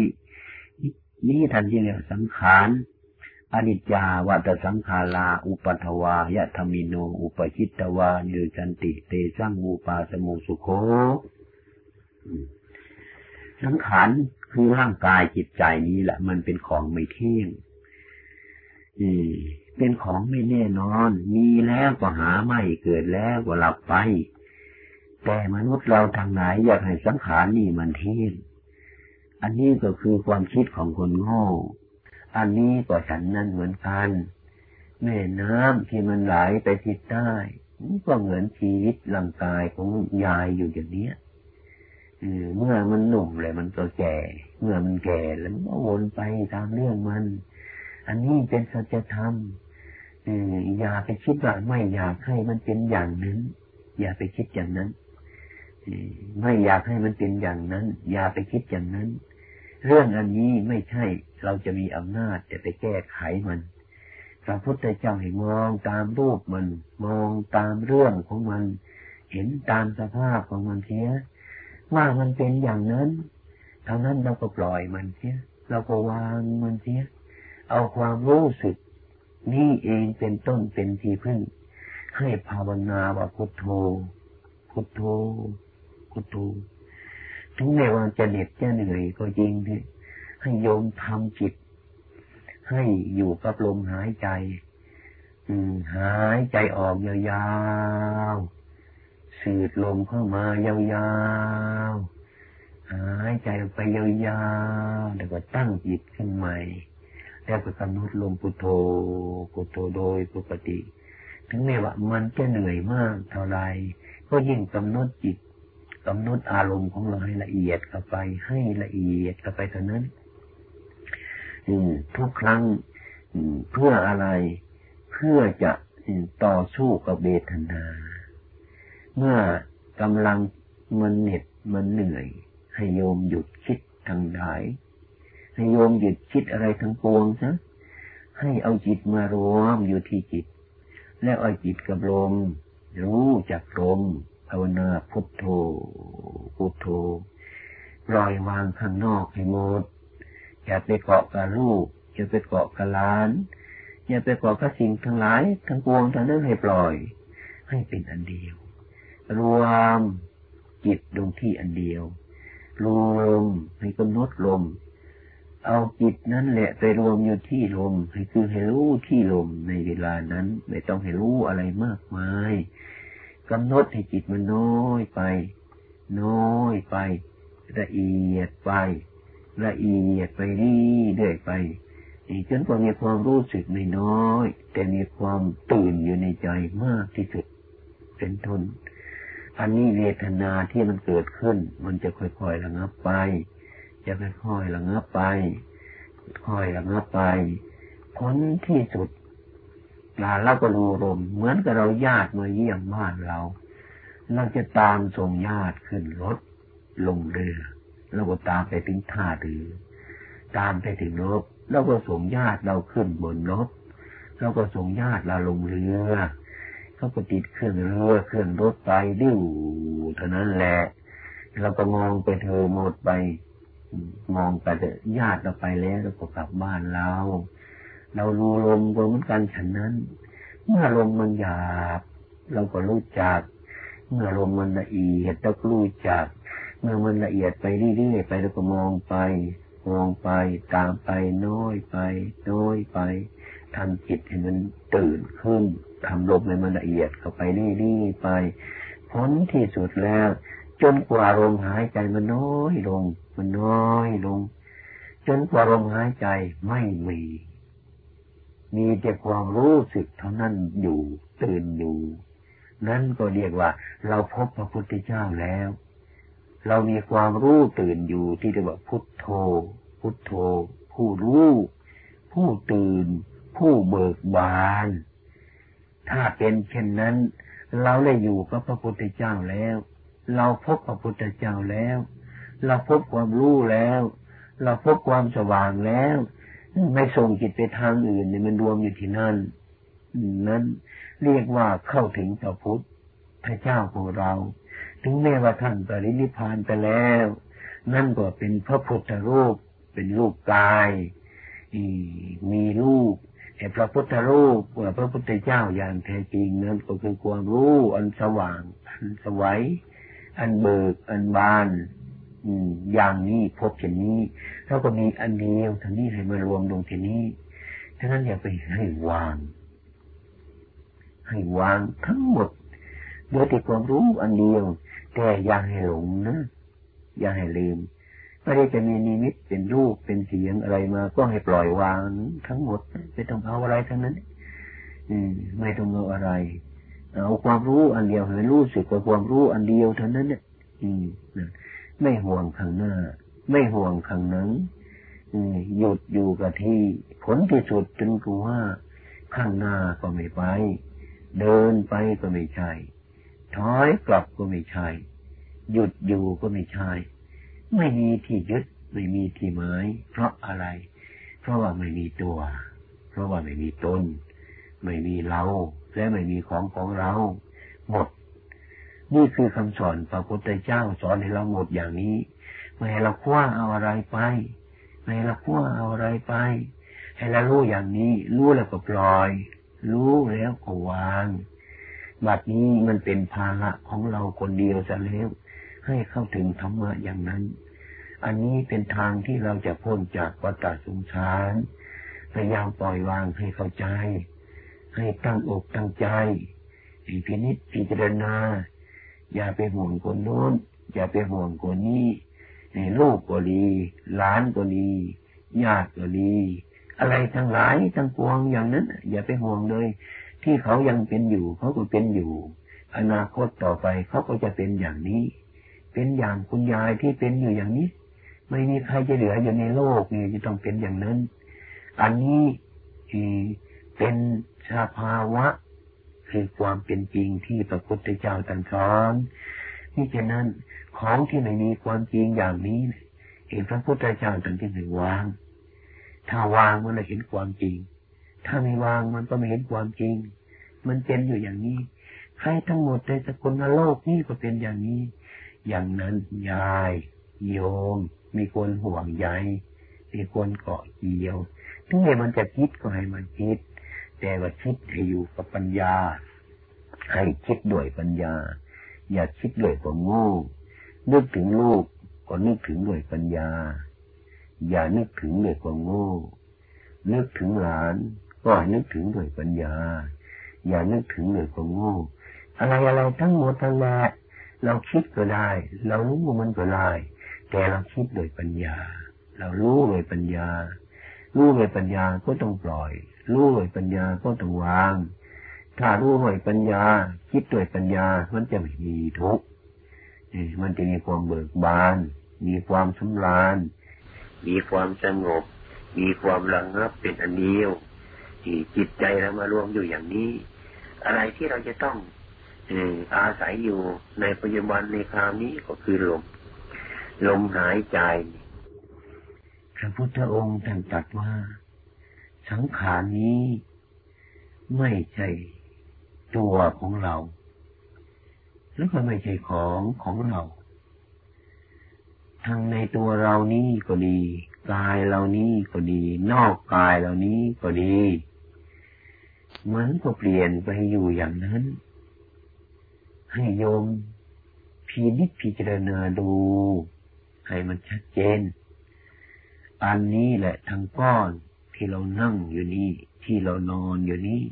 นี่ทันทีเลยสังขารอนิจจาวัตสังขาราอุปัทวายะธรมิโนอุปชิตวานิจันติเตสังอุปาสมุสุโคสังขารคือร่างกายจิตใจนี้แหละ มันเป็นของไม่เที่ยง อืม เป็นของไม่แน่นอน มีแล้วก็หาไม่เกิดแล้วก็หลับไป แต่มนุษย์เราทางไหนอยากให้สังขารนี่มันเที่ยงอันนี้ก็คือความคิดของคนโง่ อันนี้ก็ฉันนั้นเหมือนกัน แม่น้ำที่มันไหลไปทิศใต้ก็เหมือนชีวิตร่างกายของยายอยู่อย่างนี้เมื่อมันหนุ่มเลยมันก็แก่ เมื่อมันแก่แล้วมันก็วนไปตามเรื่องมัน อันนี้เป็นสัจธรรม อย่าไปคิดว่าไม่อยากให้มันเป็นอย่างนั้น อย่าไปคิดอย่างนั้นไม่อยากให้มันเป็นอย่างนั้น อย่าไปคิดอย่างนั้น เรื่องอันนี้ไม่ใช่เราจะมีอำนาจจะไปแก้ไขมันพระพุทธเจ้าให้มองตามรูปมัน มองตามเรื่องของมัน เห็นตามสภาพของมันเสียว่ามันเป็นอย่างนั้นเท่านั้นเราก็ปล่อยมันเสียเราก็วางมันเสียเอาความรู้สึก นี่เองเป็นต้นเป็นที่พึ่ง ให้ภาวนาว่าพุทโธ พุทโธ พุทโธ ถึงแม้ว่าจะเหน็ดจะเหนื่อยก็จริงที่ให้โยมทำจิต ให้อยู่กับลมหายใจ อืมหายใจออกยาวๆสูดลมเข้ามายาวๆหายใจออกไปยาวๆแล้วก็ตั้งจิตขึ้นใหม่ แล้วก็กำหนดลมพุทโธพุทโธโดยปกติ ถึงแม้ว่ามันจะเหนื่อยมากเท่าไรก็ยิ่งกำหนดจิตกำหนดอารมณ์ของเราให้ละเอียดเข้าไป ให้ละเอียดเข้าไปเท่านั้นทุกครั้งเพื่ออะไร เพื่อจะต่อสู้กับเบทนา เมื่อกำลังมันเหน็ดมันเหนื่อย ให้โยมหยุดคิดทางใด ให้โยมหยุดคิดอะไรทั้งปวงซะให้เอาจิตมารวมอยู่ที่จิต แล้วเอาจิตกับลมรู้จักลมภาวนาพุทโธพุทโธปล่อยวางข้างนอกให้หมดอย่าไปเกาะกับลูกอย่าไปเกาะกับหลาน อย่าไปเกาะกับสิ่งทั้งหลายทั้งปวงทั้งนั้นให้ปล่อย ให้เป็นอันเดียว รวมจิตลงที่อันเดียวรวมให้กำหนดลม เอาจิตนั้นแหละไปรวมอยู่ที่ลมให้คือให้รู้ที่ลมในเวลานั้น ไม่ต้องให้รู้อะไรมากมายกำหนดให้จิตมันน้อยไป น้อยไป ละเอียดไป ละเอียดไปเรื่อยไปจนกว่ามีความรู้สึกไม่น้อย แต่มีความตื่นอยู่ในใจมากที่สุด เป็นทนอันนี้เวทนาที่มันเกิดขึ้น มันจะค่อยๆระงับไป จะค่อยๆระงับไปค่อยระงับไปผลที่สุดลาเราก็รูลมเหมือนกับเราญาติมาเยี่ยมบ้านเรา เราจะตามส่งญาติขึ้นรถลงเรือเราก็ตามไปถึงท่าเรือตามไปถึงรถเราก็ส่งญาติเราขึ้นบนรถเราก็ส่งญาติเราลงเรือเขาก็ติดเครื่องเรือเครื่องรถไปดิ้วเท่านั้นแหละเราก็มองไปเธอหมดไป มองไปแต่ญาติเราไปแล้วเราก็กลับบ้านเรา เรารู้ลมก็เหมือนกันฉันนั้น เมื่อลมมันหยาบ เราก็รู้จัก เมื่อลมมันละเอียดเราก็รู้จัก เมื่อมันละเอียดไปเรื่อยๆไปเราก็มองไป มองไปตามไปน้อยไปน้อยไปทำจิตให้มันตื่นขึ้นทำลมให้มันละเอียดเข้าไปเรื่อยๆไปผลที่สุดแล้ว จนกว่าลมหายใจมันน้อยลง มันน้อยลง จนกว่าลมหายใจไม่มี มีแต่ความรู้สึกเท่านั้นอยู่ตื่นอยู่ นั่นก็เรียกว่า เราพบพระพุทธเจ้าแล้ว เรามีความรู้ตื่นอยู่ที่เรียกว่าพุทโธ พุทโธ ผู้รู้ ผู้ตื่น ผู้เบิกบาน ถ้าเป็นเช่นนั้น เราได้อยู่กับพระพุทธเจ้าแล้ว เราพบพระพุทธเจ้าแล้ว เราพบความรู้แล้ว เราพบความสว่างแล้ว ไม่ส่งจิตไปทางอื่นเนี่ยมันรวมอยู่ที่นั่นนั้นเรียกว่าเข้าถึงพระพุทธพระเจ้าของเรา ถึงแม้ว่าท่านปรินิพานไปแล้ว นั่นก็เป็นพระพุทธรูป เป็นรูปกายมีรูปแต่พระพุทธรูปพระพุทธเจ้าอย่างแท้จริงนั้นก็คือความรู้อันสว่างอันสวัย อันเบิก อันบานอย่างนี้พบเช่นนี้เราก็มีอันเดียวท่านี้ให้มารวมลงที่นี้ฉะนั้นอย่าไปให้วาง ให้วางทั้งหมดโดยที่ความรู้อันเดียว แต่อย่าให้หลงนะอย่าให้ลืมไม่ได้จะมีนิมิตเป็นรูปเป็นเสียงอะไรมา ก็ให้ปล่อยวางทั้งหมดไม่ต้องเอาอะไรทั้งนั้น อืมไม่ต้องเอาอะไร เอาความรู้อันเดียวให้รู้สึกว่าความรู้อันเดียวเท่านั้นเนี่ยอืมไม่ห่วงข้างหน้า ไม่ห่วงข้างหนั้นหยุดอยู่กับที่ผลที่สุดจนกูว่า ข้างหน้าก็ไม่ไป เดินไปก็ไม่ใช่ถอยกลับก็ไม่ใช่ หยุดอยู่ก็ไม่ใช่ ไม่มีที่ยึดไม่มีที่หมายเพราะอะไร เพราะว่าไม่มีตัว เพราะว่าไม่มีตน ไม่มีเรา และไม่มีของของเราหมด นี่คือคำสอนพระพุทธเจ้าสอนให้เราหมดอย่างนี้ ไม่ให้เราคว้าเอาอะไรไป ไม่ให้เราคว้าเอาอะไรไป ให้เรารู้อย่างนี้ รู้แล้วก็ปล่อย รู้แล้วก็วางบัดนี้มันเป็นภาระของเราคนเดียวจะแล้ว ให้เข้าถึงธรรมะอย่างนั้น อันนี้เป็นทางที่เราจะพ้นจากวัฏสงสารพยายามปล่อยวางให้เข้าใจ ให้ตั้งอกตั้งใจพินิจพิจารณา อย่าไปห่วงคนโน้น อย่าไปห่วงคนนี้ในลูกก็ดีหลานก็ดีญาติก็ดีอะไรทั้งหลายทั้งปวงอย่างนั้น อย่าไปห่วงเลย ที่เขายังเป็นอยู่ เขาก็เป็นอยู่ อนาคตต่อไปเขาก็จะเป็นอย่างนี้ เป็นอย่างคุณยายที่เป็นอยู่อย่างนี้ ไม่มีใครจะเหลืออยู่ในโลกนี่จะต้องเป็นอย่างนั้น อันนี้เป็น สภาวะคือความเป็นจริงที่พระพุทธเจ้าตรัสสอนนี่ฉะนั้นของที่ไม่มีความจริงอย่างนี้เห็นพระพุทธเจ้าตรัสที่หนวาง ถ้าวางมันจะเห็นความจริง ถ้าไม่วางมันก็ไม่เห็นความจริง มันเป็นอยู่อย่างนี้ใครทั้งหมดในสกุลโลกนี้ก็เป็นอย่างนี้ อย่างนั้นยายโยม มีคนห่วงใยมีคนเกาะเกี่ยวถึงแม้มันจะคิดก็ให้มันคิด แต่ว่าคิดให้อยู่กับปัญญา ให้คิดด้วยปัญญา อย่าคิดด้วยความโง่นึกถึงลูกก็นึกถึงด้วยปัญญา อย่านึกถึงด้วยความโง่นึกถึงหลานก็นึกถึงด้วยปัญญา อย่านึกถึงด้วยความโง่อะไรอะไรทั้งหมดทั้งแหละเราคิดก็ได้ เรารู้มันก็ได้ แต่เราคิดโดยปัญญา เรารู้โดยปัญญา รู้โดยปัญญาก็ต้องปล่อย รู้โดยปัญญาก็ต้องวาง ถ้ารู้โดยปัญญา คิดโดยปัญญา มันจะไม่มีทุกข์มันจะมีความเบิกบาน มีความสำราญ มีความสงบ มีความระงับเป็นอันเดียวที่จิตใจเรามารวมอยู่อย่างนี้ อะไรที่เราจะต้องอาศัยอยู่ในปัจจุบันในคราวนี้ก็คือลม ลมหายใจพระพุทธองค์ท่านตรัสว่า สังขารนี้ ไม่ใช่ตัวของเรา แล้วก็ไม่ใช่ของของเราทั้งในตัวเรานี้ก็ดีกายเรานี้ก็ดี นอกกายเรานี้ก็ดีมันก็เปลี่ยนไปอยู่อย่างนั้น ให้โยมพินิจพิจารณาดู ให้มันชัดเจน อันนี้แหละทั้งก้อน ที่เรานั่งอยู่นี่ที่เรานอนอยู่นี่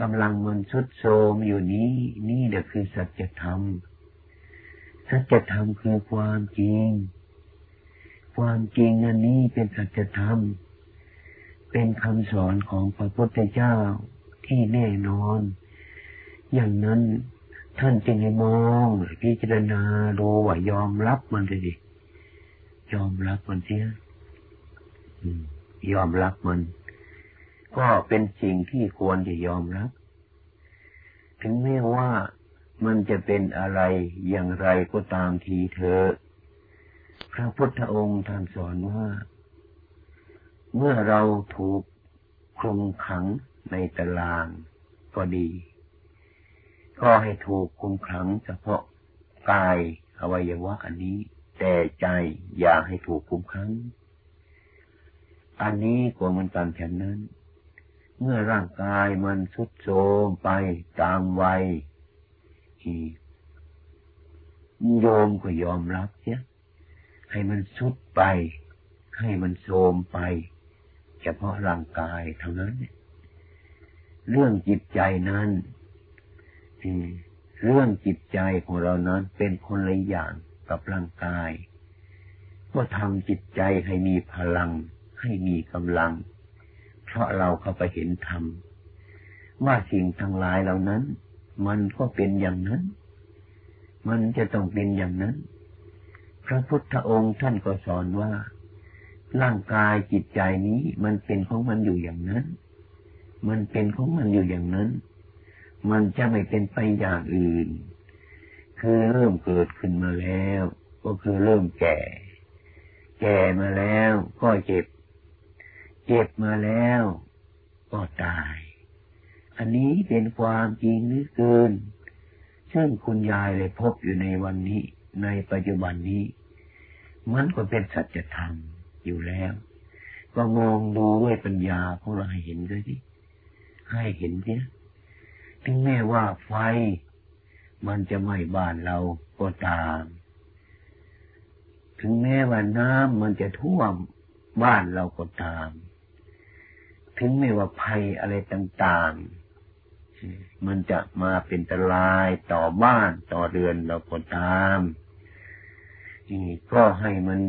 กำลังมันสุดโทมอยู่นี้ นี่แหละคือสัจธรรม สัจธรรมคือความจริง ความจริงอันนี้เป็นสัจธรรม เป็นคำสอนของพระพุทธเจ้าที่แน่นอน อย่างนั้นท่านจึงให้มองพิจารณาดูว่ายอมรับมันเลยดิยอมรับมันเสีย ยอมรับมัน ก็เป็นสิ่งที่ควรจะยอมรับ ถึงแม้ว่ามันจะเป็นอะไรอย่างไรก็ตามทีเถอะพระพุทธองค์ท่านสอนว่า เมื่อเราถูกคลุมขังในตารางก็ดี ก็ให้ถูกคุมขังเฉพาะกายอวัยวะอันนี้ แต่ใจอย่าให้ถูกคุมขัง อันนี้ก็มันกันแค่นั้น เมื่อร่างกายมันทุดโทรมไปตามวัยโยมก็ยอมรับเสียให้มันสุดไป ให้มันโทมไป เฉพาะร่างกายเท่านั้น เรื่องจิตใจนั้นเรื่องจิตใจของเรานั้นเป็นคนละอย่างกับร่างกาย ก็ทำจิตใจให้มีพลัง ให้มีกำลัง เพราะเราเข้าไปเห็นธรรมว่าสิ่งทั้งหลายเหล่านั้น มันก็เป็นอย่างนั้น มันจะต้องเป็นอย่างนั้น พระพุทธองค์ท่านก็สอนว่า ร่างกายจิตใจนี้มันเป็นของมันอยู่อย่างนั้น มันเป็นของมันอยู่อย่างนั้น มันจะไม่เป็นไปอย่างอื่น คือเริ่มเกิดขึ้นมาแล้ว ก็คือเริ่มแก่ แก่มาแล้วก็เจ็บ เจ็บมาแล้วก็ตาย อันนี้เป็นความจริงนึกเกิน ซึ่งคุณยายเลยพบอยู่ในวันนี้ ในปัจจุบันนี้ มันก็เป็นสัจธรรมอยู่แล้ว ก็มองดูด้วยปัญญาของเราให้เห็นด้วยสิให้เห็นเนี่ยถึงแม้ว่าไฟ มันจะไหม้บ้านเราก็ตาม ถึงแม้ว่าน้ำมันจะท่วมบ้านเราก็ตาม ถึงแม้ว่าภัยอะไรต่างๆ มันจะมาเป็นตรายต่อบ้านต่อเรือนเราก็ตามนี่ก็ให้มัน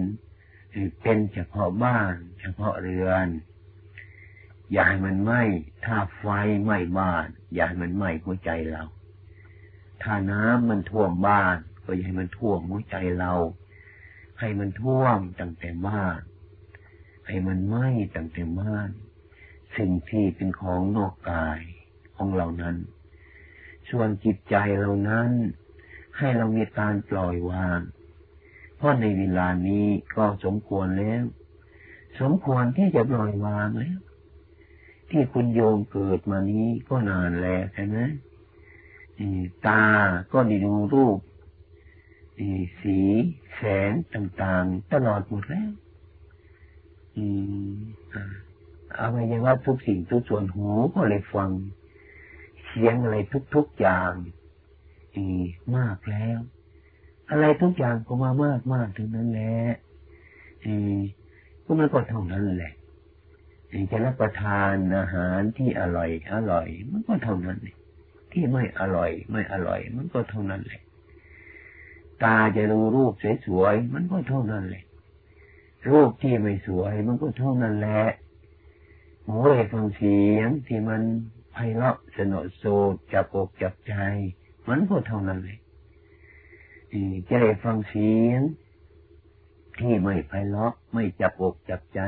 เป็นเฉพาะบ้าน เฉพาะเรือน อย่าให้มันไหม้ถ้าไฟไหม้บ้าน อย่าให้มันไหม้หัวใจเรา ถ้าน้ำมันท่วมบ้าน ก็อย่าให้มันท่วมหัวใจเรา ให้มันท่วมตั้งแต่บ้าน ให้มันไหม้ตั้งแต่บ้าน สิ่งที่เป็นของนอกกายของเรานั้น ส่วนจิตใจเรานั้น ให้เรามีการปล่อยวาง เพราะในเวลานี้ก็สมควรแล้ว สมควรที่จะปล่อยวางแล้ว ที่คุณโยมเกิดมานี้ก็นานแล้วใช่ไหมตาก็ได้ดูรูปสีแสงต่างๆ ตลอดหมดแล้วเอา ไว้ยังว่าทุกสิ่งทุกส่วนหูก็เลยฟัง เสียงอะไรทุกๆอย่างอีมากแล้ว อะไรทุกอย่างก็มามากมากถึงนั้นแหละอีก็มันก็เท่านั้นแหละจะรับประทานอาหารที่อร่อย อร่อย มันก็เท่านั้นที่ไม่อร่อย ไม่อร่อย มันก็เท่านั้นแหละตาจะดูรูปสวยๆมันก็เท่านั้นแหละรูปที่ไม่สวย มันก็เท่านั้นแหละ หูได้ฟังเสียงที่มันไพเราะสนอโซจับอกจับใจ มันก็เท่านั้นเลยจะได้ฟังเสียง ที่ไม่ไพเราะไม่จับอกจับใจ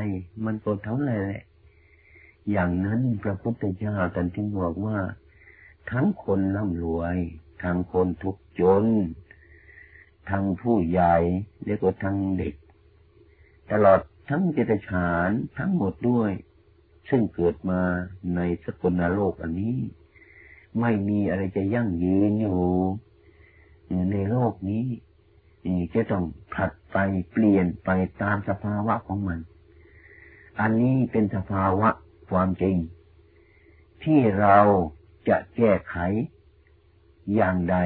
มันก็เท่านั้นแหละ อย่างนั้นพระพุทธเจ้าตรัสที่บอกว่า ทั้งคนร่ำรวย ทั้งคนทุกข์จน ทั้งผู้ใหญ่แล้วก็ทั้งเด็ก ตลอดทั้งเจตฉานทั้งหมดด้วย ซึ่งเกิดมาในสกุลโลกอันนี้ ไม่มีอะไรจะยั่งยืนอยู่ในโลกนี้จะต้องผัดไปเปลี่ยนไปตามสภาวะของมัน อันนี้เป็นสภาวะความจริง ที่เราจะแก้ไขอย่างใด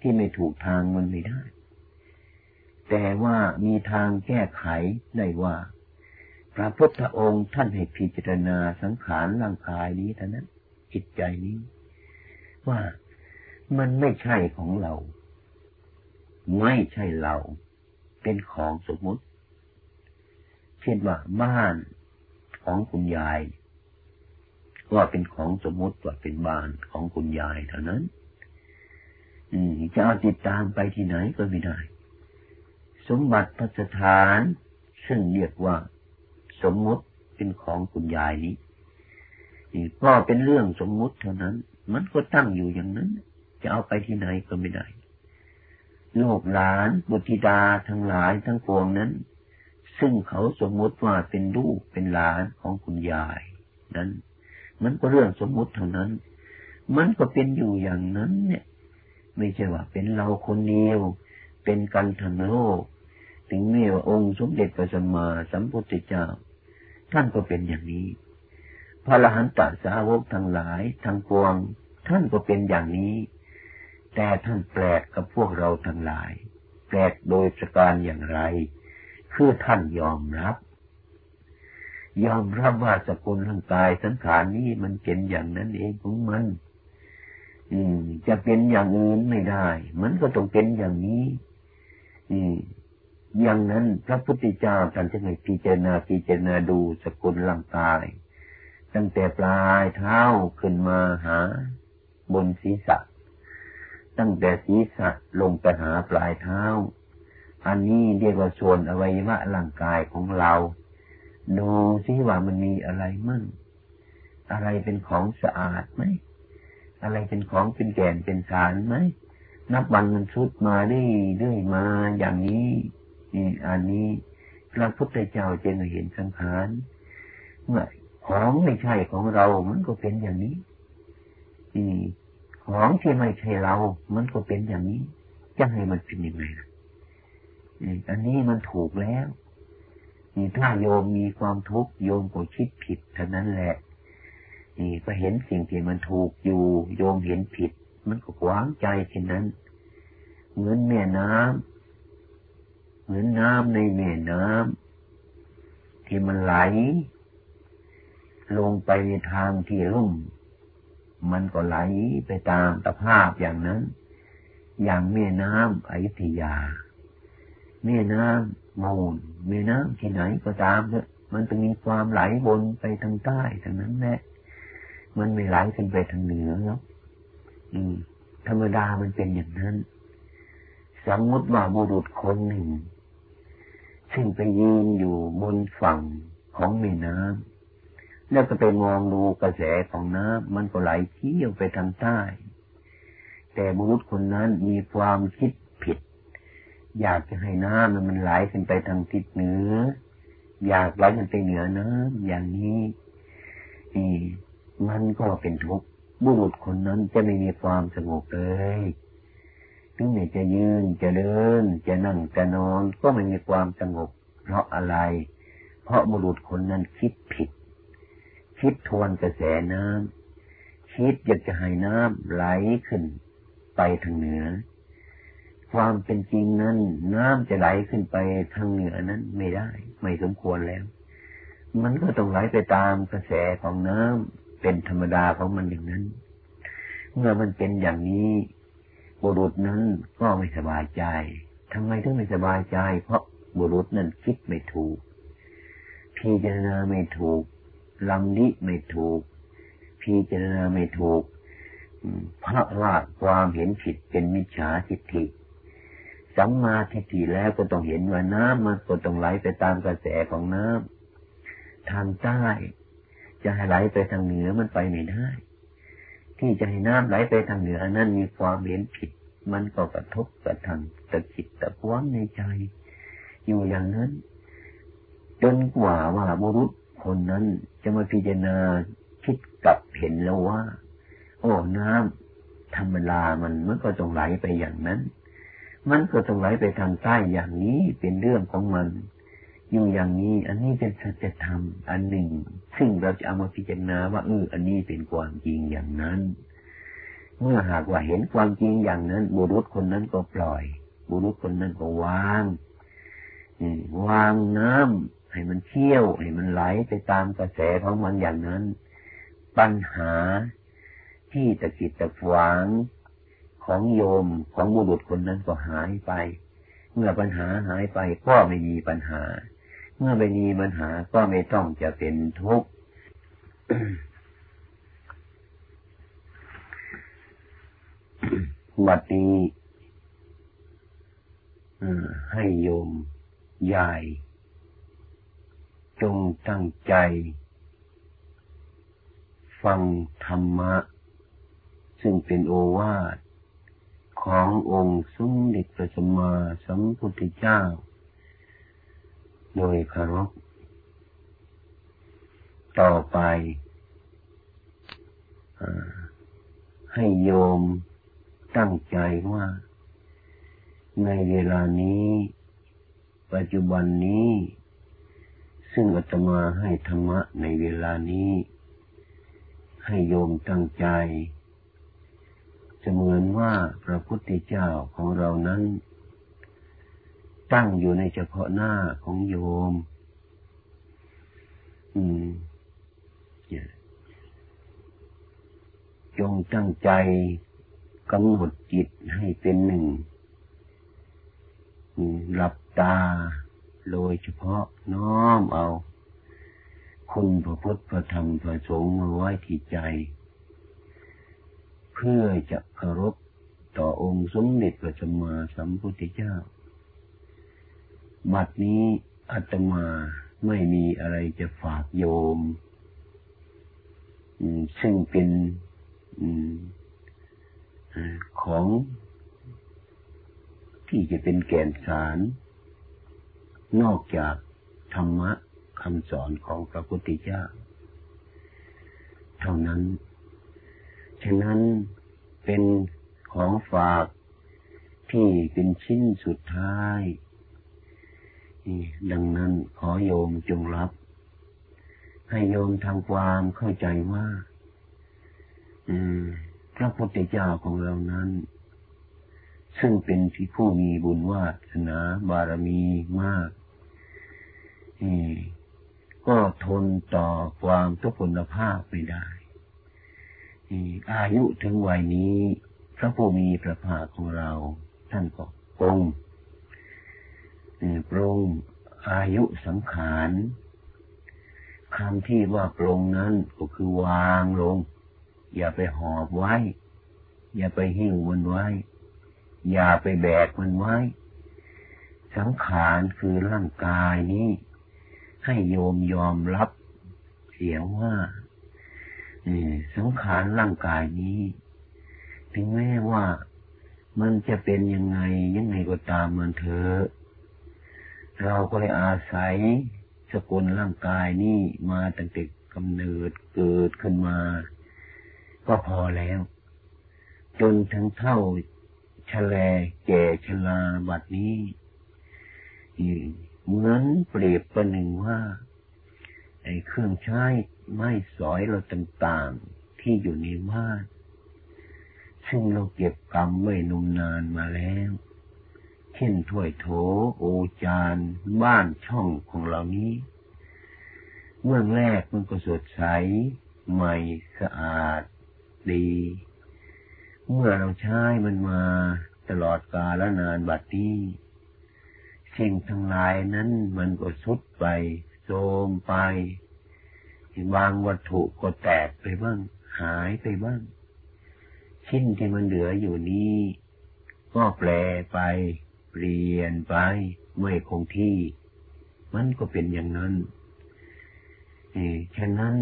ที่ไม่ถูกทางมันไม่ได้ แต่ว่ามีทางแก้ไขได้ว่า พระพุทธองค์ท่านให้พิจารณาสังขารร่างกายนี้เท่านั้น จิตใจนี้ ว่ามันไม่ใช่ของเรา ไม่ใช่เรา เป็นของสมมุติ เช่นว่าบ้านของคุณยาย ว่าเป็นของสมมุติว่าเป็นบ้านของคุณยายเท่านั้น อืมจะเอาติดตามไปที่ไหนก็ไม่ได้ สมบัติพัสถาน ซึ่งเรียกว่า มมุติเป็นของคุณยายนี้นี่ก็เป็นเรื่องสมมุติเท่านั้น มันก็ตั้งอยู่อย่างนั้น จะเอาไปที่ไหนก็ไม่ได้ ลูกหลานบุตรธิดาทั้งหลายทั้งปวงนั้น ซึ่งเขาสมมุติว่าเป็นลูกเป็นหลานของคุณยาย นั้น มันก็เรื่องสมมุติเท่านั้น มันก็เป็นอยู่อย่างนั้น เนี่ย ไม่ใช่ว่าเป็นเราคนเดียว เป็นกันทั้งโลก ถึงแม้ว่าองค์สมเด็จพระสัมมาสัมพุทธเจ้า ท่านก็เป็นอย่างนี้ พระอรหันตสาวกทั้งหลายทั้งปวง ท่านก็เป็นอย่างนี้ แต่ท่านแปลกกับพวกเราทั้งหลาย แปลกโดยประการอย่างไร คือท่านยอมรับ ยอมรับว่าสกุลร่างกายสังขารนี้มันเป็นอย่างนั้นเองของมัน อืม จะเป็นอย่างอื่นไม่ได้ มันก็ต้องเป็นอย่างนี้ อืม อย่างนั้นพระพุทธเจ้าท่านจะให้พิจารณาพิจารณาดูสกุลร่างกาย ตั้งแต่ปลายเท้าขึ้นมาหาบนศีรษะ ตั้งแต่ศีรษะลงไปหาปลายเท้า อันนี้เรียกว่าส่วนอวัยวะร่างกายของเรา ดูซิว่ามันมีอะไรมั่ง อะไรเป็นของสะอาดไหม อะไรเป็นของเป็นแก่นเป็นสารไหม นับวันมันชุดมาได้เรื่อยมาอย่างนี้ นี่อันนี้พระพุทธเจ้าจึงเห็นสังขารเมื่อของไม่ใช่ของเรา มันก็เป็นอย่างนี้นี่ของที่ไม่ใช่เรา มันก็เป็นอย่างนี้จะให้มันเป็นยังไงล่ะอันนี้มันถูกแล้วนี่ถ้าโยมมีความทุกข์โยมก็คิดผิดเท่านั้นแหละนี่ก็เห็นสิ่งที่มันถูกอยู่ โยมเห็นผิด มันก็วางใจเช่นนั้น เหมือนแม่น้ำ เหมือนน้ำในแม่น้ำที่มันไหล ลงไปในทางที่รุ่ม มันก็ไหลไปตามสภาพอย่างนั้น อย่างแม่น้ำอยุธยา แม่น้ำมูลแม่น้ำที่ไหนก็ตามเถอะมันจะมีความไหลวนไปทางใต้ทางนั้นแหละมันไม่ไหลขึ้นไปทางเหนือแล้วธรรมดามันเป็นอย่างนั้น สมมติว่าบุรุษคนหนึ่ง ซึ่งไปยืนอยู่บนฝั่งของแม่น้ำแล้วก็ไปมองดูกระแสของน้ำมันก็ไหลเที่ยวไปทางใต้ แต่บุรุษคนนั้นมีความคิดผิด อยากจะให้น้ำมันไหลขึ้นไปทางทิศเหนือ อยากไหลขึ้นไปเหนือน้ำอย่างนี้นี่มันก็เป็นทุกข์บุรุษคนนั้นจะไม่มีความสงบเลย ถึงแม้จะยืนจะเดิน จะนั่งจะนอนก็ไม่มีความสงบ เพราะอะไร เพราะบุรุษคนนั้นคิดผิด คิดทวนกระแสน้ำคิดอยากจะให้น้ำไหลขึ้น ไปทางเหนือ ความเป็นจริงนั้น น้ำจะไหลขึ้นไปทางเหนือนั้นไม่ได้ ไม่สมควรแล้ว มันก็ต้องไหลไปตามกระแสของน้ำเป็นธรรมดาของมันอย่างนั้น เมื่อมันเป็นอย่างนี้ บุรุษนั้นก็ไม่สบายใจทำไมถึงไม่สบายใจ เพราะบุรุษนั้นคิดไม่ถูก พิจารณาไม่ถูกลำลิไม่ถูก พิจารณาไม่ถูกพระว่าความเห็นผิดเป็นมิจฉาทิฏฐิสัมมาทิฏฐิแล้วก็ต้องเห็นว่าน้ำมันก็ต้องไหลไปตามกระแสของน้ำทางใต้จะให้ไหลไปทางเหนือมันไปไม่ได้ ที่จะให้น้ำไหลไปทางเหนือนั้นมีความเห็นผิด มันก็กระทบกระทั่งตะจิตตะพวงในใจ อยู่อย่างนั้น จนกว่าว่าบุรุษคนนั้นจะมาพิจารณาคิดกลับเห็นแล้วว่า โอ้น้ำธรรมดามันมันก็ต้องไหลไปอย่างนั้น มันก็ต้องไหลไปทางใต้อย่างนี้เป็นเรื่องของมัน อยู่อย่างนี้ อันนี้เป็นสัจธรรมอันหนึ่ง ซึ่งเราจะเอามาพิจารณาว่าเอออันนี้เป็นความจริงอย่างนั้น เมื่อหากว่าเห็นความจริงอย่างนั้น บุรุษคนนั้นก็ปล่อย บุรุษคนนั้นก็วางวางน้ำให้มันเที่ยว ให้มันไหลไปตามกระแสของมันอย่างนั้น ปัญหาที่ตะกิดตะขวางของโยมของบุรุษคนนั้นก็หายไป เมื่อปัญหาหายไปก็ไม่มีปัญหา เมื่อไม่มีปัญหาก็ไม่ต้องจะเป็นทุกข์ บัดนี้ให้โยมใหญ่จงตั้งใจ ฟังธรรมะ ซึ่งเป็นโอวาทขององค์สมเด็จพระสัมมาสัมพุทธเจ้า โดยคารพต่อไปให้โยม ตั้งใจว่า ในเวลานี้ ปัจจุบันนี้ ซึ่งอาตมาให้ธรรมะในเวลานี้ ให้โยมตั้งใจจะเหมือนว่าพระพุทธเจ้าของเรานั้น ตั้งอยู่ในเฉพาะหน้าของโยม อืมจงตั้งใจ กำหนดจิตให้เป็นหนึ่ง หลับตา โดยเฉพาะน้อมเอา คุณพระพุทธพระธรรมพระสงฆ์มาไว้ที่ใจ เพื่อจะเคารพต่อองค์สมเด็จพระสัมมาสัมพุทธเจ้า บัดนี้อาตมาไม่มีอะไรจะฝากโยม ซึ่งเป็น ของที่จะเป็นแก่นสาร นอกจากธรรมะคำสอนของพระพุทธเจ้า เท่านั้น ฉะนั้นเป็นของฝากที่เป็นชิ้นสุดท้ายดังนั้นขอโยมจงรับ ให้โยมทำความเข้าใจว่า พระพุทธเจ้าของเรานั้น ซึ่งเป็นที่ผู้มีบุญวาสนาบารมีมากก็ทนต่อความทุกขลภาพไม่ได้อายุถึงวัยนี้ พระผู้มีพระภาคของเรา ท่านก็ปรงปรงอายุสังขารคำที่ว่าปรงนั้นก็คือวางลง อย่าไปหอบไว้ อย่าไปหิ้วมันไว้ อย่าไปแบกมันไว้ สังขารคือร่างกายนี้ ให้โยมยอมรับเสียงว่าสังขารร่างกายนี้ ถึงแม้ว่ามันจะเป็นยังไงยังไงก็ตามมันเถอะเราก็เลยอาศัยสกุลร่างกายนี้มาตั้งแต่กำเนิดเกิดขึ้นมา ก็พอแล้ว จนถึงเท่าชะแลแก่ชลาบัดนี้เหมือนเปรียบประหนึ่งว่าไอ้เครื่องใช้ไม้สอยเราต่างๆที่อยู่ในบ้านซึ่งเราเก็บกรรมไว้นมนานมาแล้ว เช่นถ้วยโถโอจานบ้านช่องของเรานี้ เมื่อแรกมันก็สดใส ใหม่สะอาด ดี เมื่อเราใช้มันมาตลอดกาลนานบัดนี้สิ่งทั้งหลายนั้นมันก็สุดไปโทมไป บางวัตถุก็แตกไปบ้าง หายไปบ้าง ชิ้นที่มันเหลืออยู่นี้ ก็แปลไป เปลี่ยนไปไม่คงที่ มันก็เป็นอย่างนั้นฉะนั้น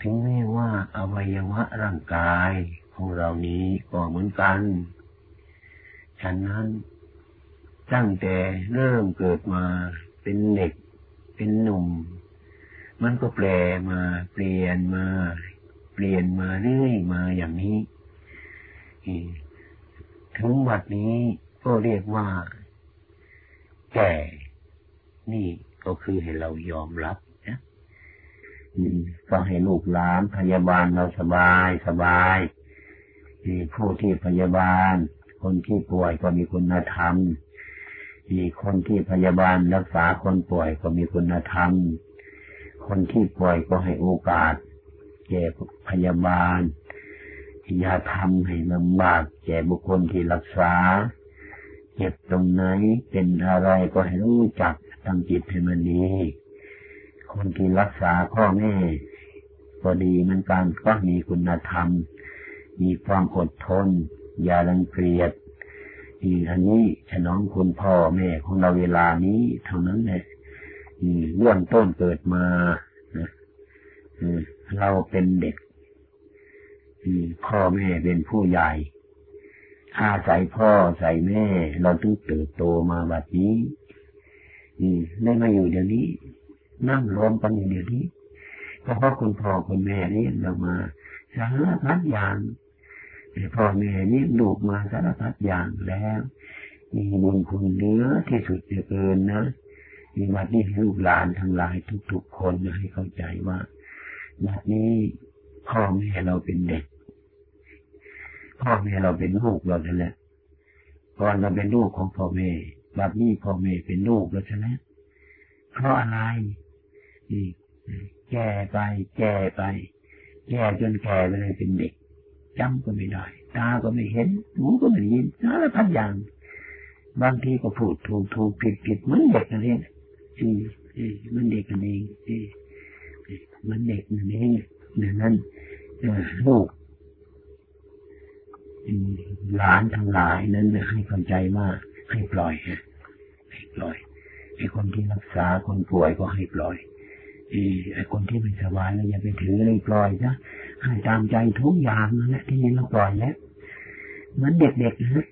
ถึงแม้ว่าอวัยวะร่างกายของเรานี้ก็เหมือนกัน ฉะนั้นตั้งแต่เริ่มเกิดมาเป็นเด็ก เป็นหนุ่ม มันก็แปลมาเปลี่ยนมา เปลี่ยนมาเรื่อยมาอย่างนี้ถึงวัดนี้ก็เรียกว่า แก่ นี่ก็คือให้เรายอมรับ ก็ให้ลูกหลานพยาบาลเราสบายสบายผู้ที่พยาบาล คนที่ป่วยก็มีคุณธรรมมีคนที่พยาบาลรักษาคนป่วยก็มีคุณธรรม คนที่ป่วยก็ให้โอกาส แก่พยาบาลอย่าทำให้ลำบากแก่บุคคลที่รักษาเจ็บตรงไหนเป็นอะไรก็ให้รู้จักทำจิตให้มันดี คนที่รักษาพ่อแม่ก็ดีเหมือนกันก็มีคุณธรรม มีความอดทน อย่ารังเกียจอีอันนี้ฉน้องคุณพ่อแม่ของเราเวลานี้เท่านั้นแหละเรื่องต้นเกิดมาเราเป็นเด็กพ่อแม่เป็นผู้ใหญ่อาศัยพ่อใส่แม่ เราต้องเติบโตมาแบบนี้ได้มาอยู่เดี๋ยวนี้ นั่งรวมกันอย่างเดียวนี้เพราะคุณพ่อคุณแม่นี่เรามาสารพัดอย่างพ่อแม่นี่ลูกมาสารพัดอย่างแล้วมีบุญคุณเนื้อที่สุดเกินนะมีวัดนี้ลูกหลานทั้งหลายทุกๆคนให้เข้าใจว่าบัดนี้พ่อแม่เราเป็นเด็ก พ่อแม่เราเป็นลูกเราแล้วแหละก่อนเราเป็นลูกของพ่อแม่แบบนี้พ่อแม่เป็นลูกแล้วใช่ไหมเพราะอะไร นี่แก่ไปแก่ไปแก่จนแก่ไปเลยเป็นเด็กจำก็ไม่ได้ ตาก็ไม่เห็น หูก็ไม่ได้ยินสารพัดอย่าง บางทีก็พูดถูกถูกผิดผิดเหมือนเด็กนั่นเองอืมมันเด็กนั่นเองมันเด็กนั่นเองดังนั้นลูกหลานทั้งหลายนั้นให้เข้าใจว่าให้ปล่อยให้ปล่อยไอ้คนที่รักษาคนป่วยก็ให้ปล่อย ไอ้คนที่ไม่สบายเราอย่าไปถือเลยปล่อยนะให้ตามใจทุกอย่างนั่นแหละที่นี่เราปล่อยแล้วเหมือนเด็กๆนะ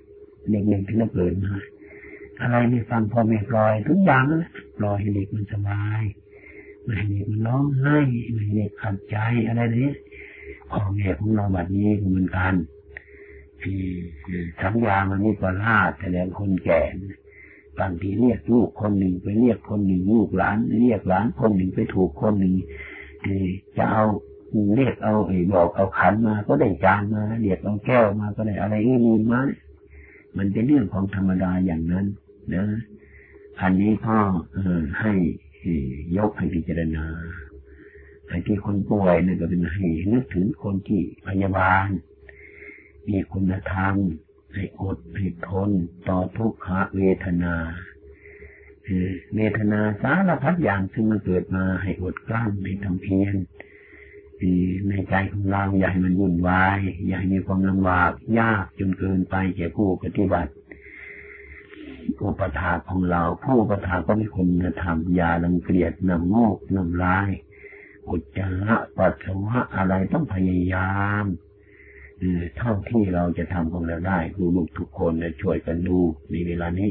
เด็กๆที่เราเกิดมาอะไรไม่ฟังพ่อแม่ปล่อยทุกอย่างนั่นแหละปล่อยให้เด็กมันสบายไม่ให้เด็กมันร้องไห้ไม่ให้เด็กขัดใจอะไรนี้พ่อแม่ของเราแบบนี้เหมือนกันที่สัญญามันนี่ก็ล่าแสดงคนแก่ บางทีเรียกลูกคนหนึ่งไปเรียกคนหนึ่งลูกหลาน เรียกหลานคนหนึ่งไปถูกคนหนึ่งจะเอาเรียกเอาไอ้บอกเอาขันมาก็ได้จานมาเรียกเอาแก้วมาก็ได้อะไรอื่นมามันเป็นเรื่องของธรรมดาอย่างนั้นนะอันนี้พ่อให้ยกให้พิจารณาไอ้ที่คนป่วยเนี่ยก็เป็นให้นึกถึงคนที่พยาบาล มีคุณธรรม ให้อดให้ทนต่อทุกขเวทนาเวทนาสารพัดอย่างซึ่มันเกิดมาให้อดกลั้นให้ทำเพียรในใจของเราอย่าให้มันวุ่นวาย อย่าให้มีความลำบากยากจนเกินไปแก่ผู้ปฏิบัติ อุปถาของเรา ผู้อุปถาก็ไม่คนธรรมอย่าลังเกียจนำโงกนำลายอุจจาระปัสสาวะอะไรต้องพยายาม เท่าที่เราจะทำของเราได้คือลูกทุกคนจะช่วยกันดูในเวลานี้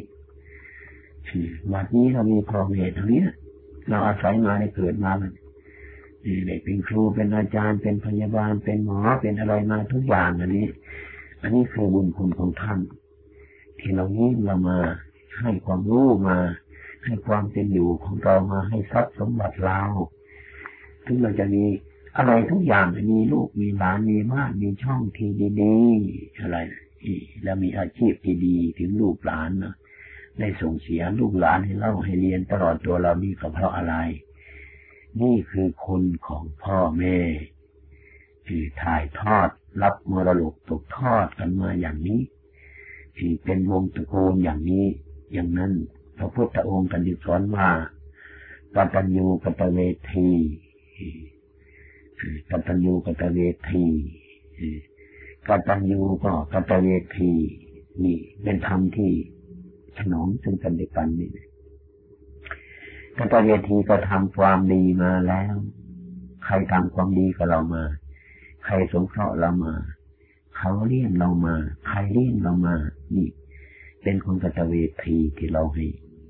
วันนี้เรามีพอเหตุตรงนี้เราอาศัยมาในเกิดมามันได้เป็นครูเป็นอาจารย์เป็นพยาบาลเป็นหมอเป็นอะไรมาทุกอย่างอันนี้ อันนี้คือบุญคุณของท่าน ที่เรานี้เรามาให้ความรู้มาให้ความเป็นอยู่ของเรามาให้ทรัพย์สมบัติเราถึงเราจะมี อะไรทุกอย่างมีลูกมีหลานมีมากมีช่องที่ดีๆอะไรแล้วมีอาชีพที่ดีถึงลูกหลานนะได้ส่งเสียลูกหลานให้เล่าให้เรียนตลอดตัวเรานี่ก็เพราะอะไร นี่คือคนของพ่อแม่ที่ถ่ายทอดรับมรดกตกทอดกันมาอย่างนี้ที่เป็นวงตระกูลอย่างนี้ อย่างนั้นพระพุทธองค์กันดิสอนว่าปัญญูกตเวที กัตัญญูกตเวทีกัตัญญูก็กตเวทีนี่เป็นธรรมที่ถนอมซึ่งกันและกันนี่กตเวทีก็ทำความดีมาแล้ว ใครทำความดีกับเรามา ใครสงเคราะห์เรามา เขาเลี้ยงเรามา ใครเลี้ยงเรามา นี่ เป็นคนกตเวทีที่เราให้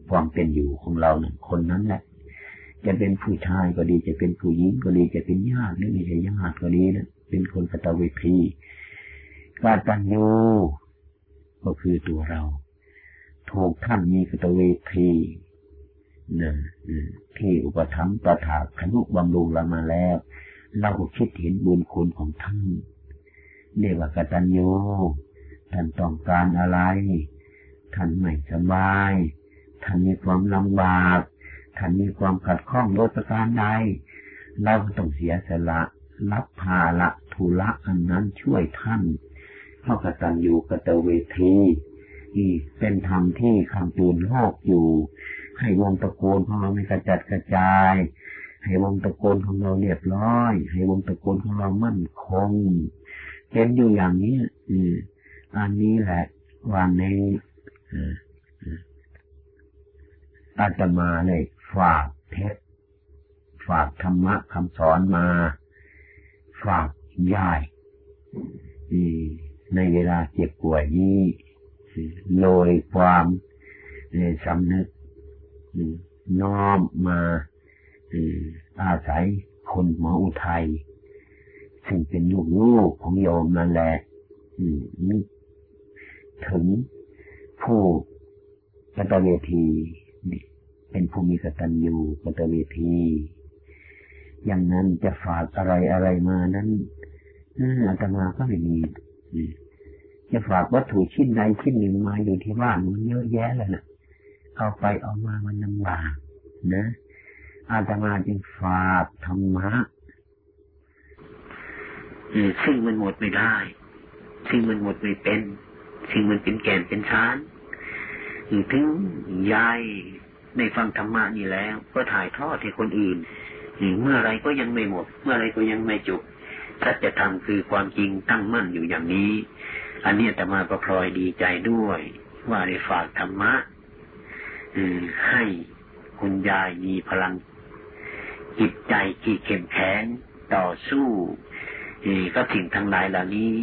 ความเป็นอยู่ของเราเนี่ยคนนั้นแหละ จะเป็นผู้ชายก็ดี จะเป็นผู้หญิงก็ดี จะเป็นญาติหรือไม่ใช่ญาติก็ดีนะเป็นคนกตเวทีกาตัญญูก็คือตัวเรา ถูกท่านมีกตเวทีนะที่อุปถัมภ์ประถาขนุบำรุงเรามาแล้ว เราคิดเห็นบุญคุณของท่านเรียกว่ากตัญญูท่านต้องการอะไร ท่านไม่สบาย ท่านมีความลำบาก ท่านมีความขัดข้องโดยประการใดเราต้องเสียสละรับภาระทุละอันนั้นช่วยท่านเข้ากตันอยู่กตเวทีนี่เป็นธรรมที่คำตูนโลกอยู่ ให้วงตะโกนของเราไม่กระจัดกระจาย ให้วงตะโกนของเราเรียบร้อย ให้วงตะโกนของเรามั่นคงเป็นอยู่อย่างนี้อืออันนี้แหละวันนี้อาตมาเลย ฝากเทศฝากธรรมะคำสอนมา ฝากยายในเวลาเจ็บป่วยนี้โดยความสำนึกน้อมมาอาศัยคนหมออุทัยซึ่งเป็นลูกลูกของโยมนั่นแหละนึกถึงผู้กตเวที เป็นผู้มีกตัญญูกตเวทีอย่างนั้นจะฝากอะไรอะไรมานั้นอาตมาก็ไม่มีจะฝากวัตถุชิ้นใดชิ้นหนึ่งมาอยู่ที่บ้านมันเยอะแยะเลยนะเอาไปเอามามันลำบากนะอาตมาจึงฝากธรรมะซึ่งมันหมดไม่ได้ ซึ่งมันหมดไม่เป็น ซึ่งมันเป็นแก่นเป็นชานถึงยาย ในฟังธรรมะนี่แล้ว ก็ถ่ายทอดให้คนอื่นเมื่อไรก็ยังไม่หมด เมื่อไรก็ยังไม่จบถ้าจะทำคือความจริงตั้งมั่นอยู่อย่างนี้ อันนี้แต่มาก็พลอยดีใจด้วย ว่าได้ฝากธรรมะให้คุณยายมีพลัง จิตใจที่เข้มแข็งต่อสู้ก็สิ่งทั้งหลายเหล่านี้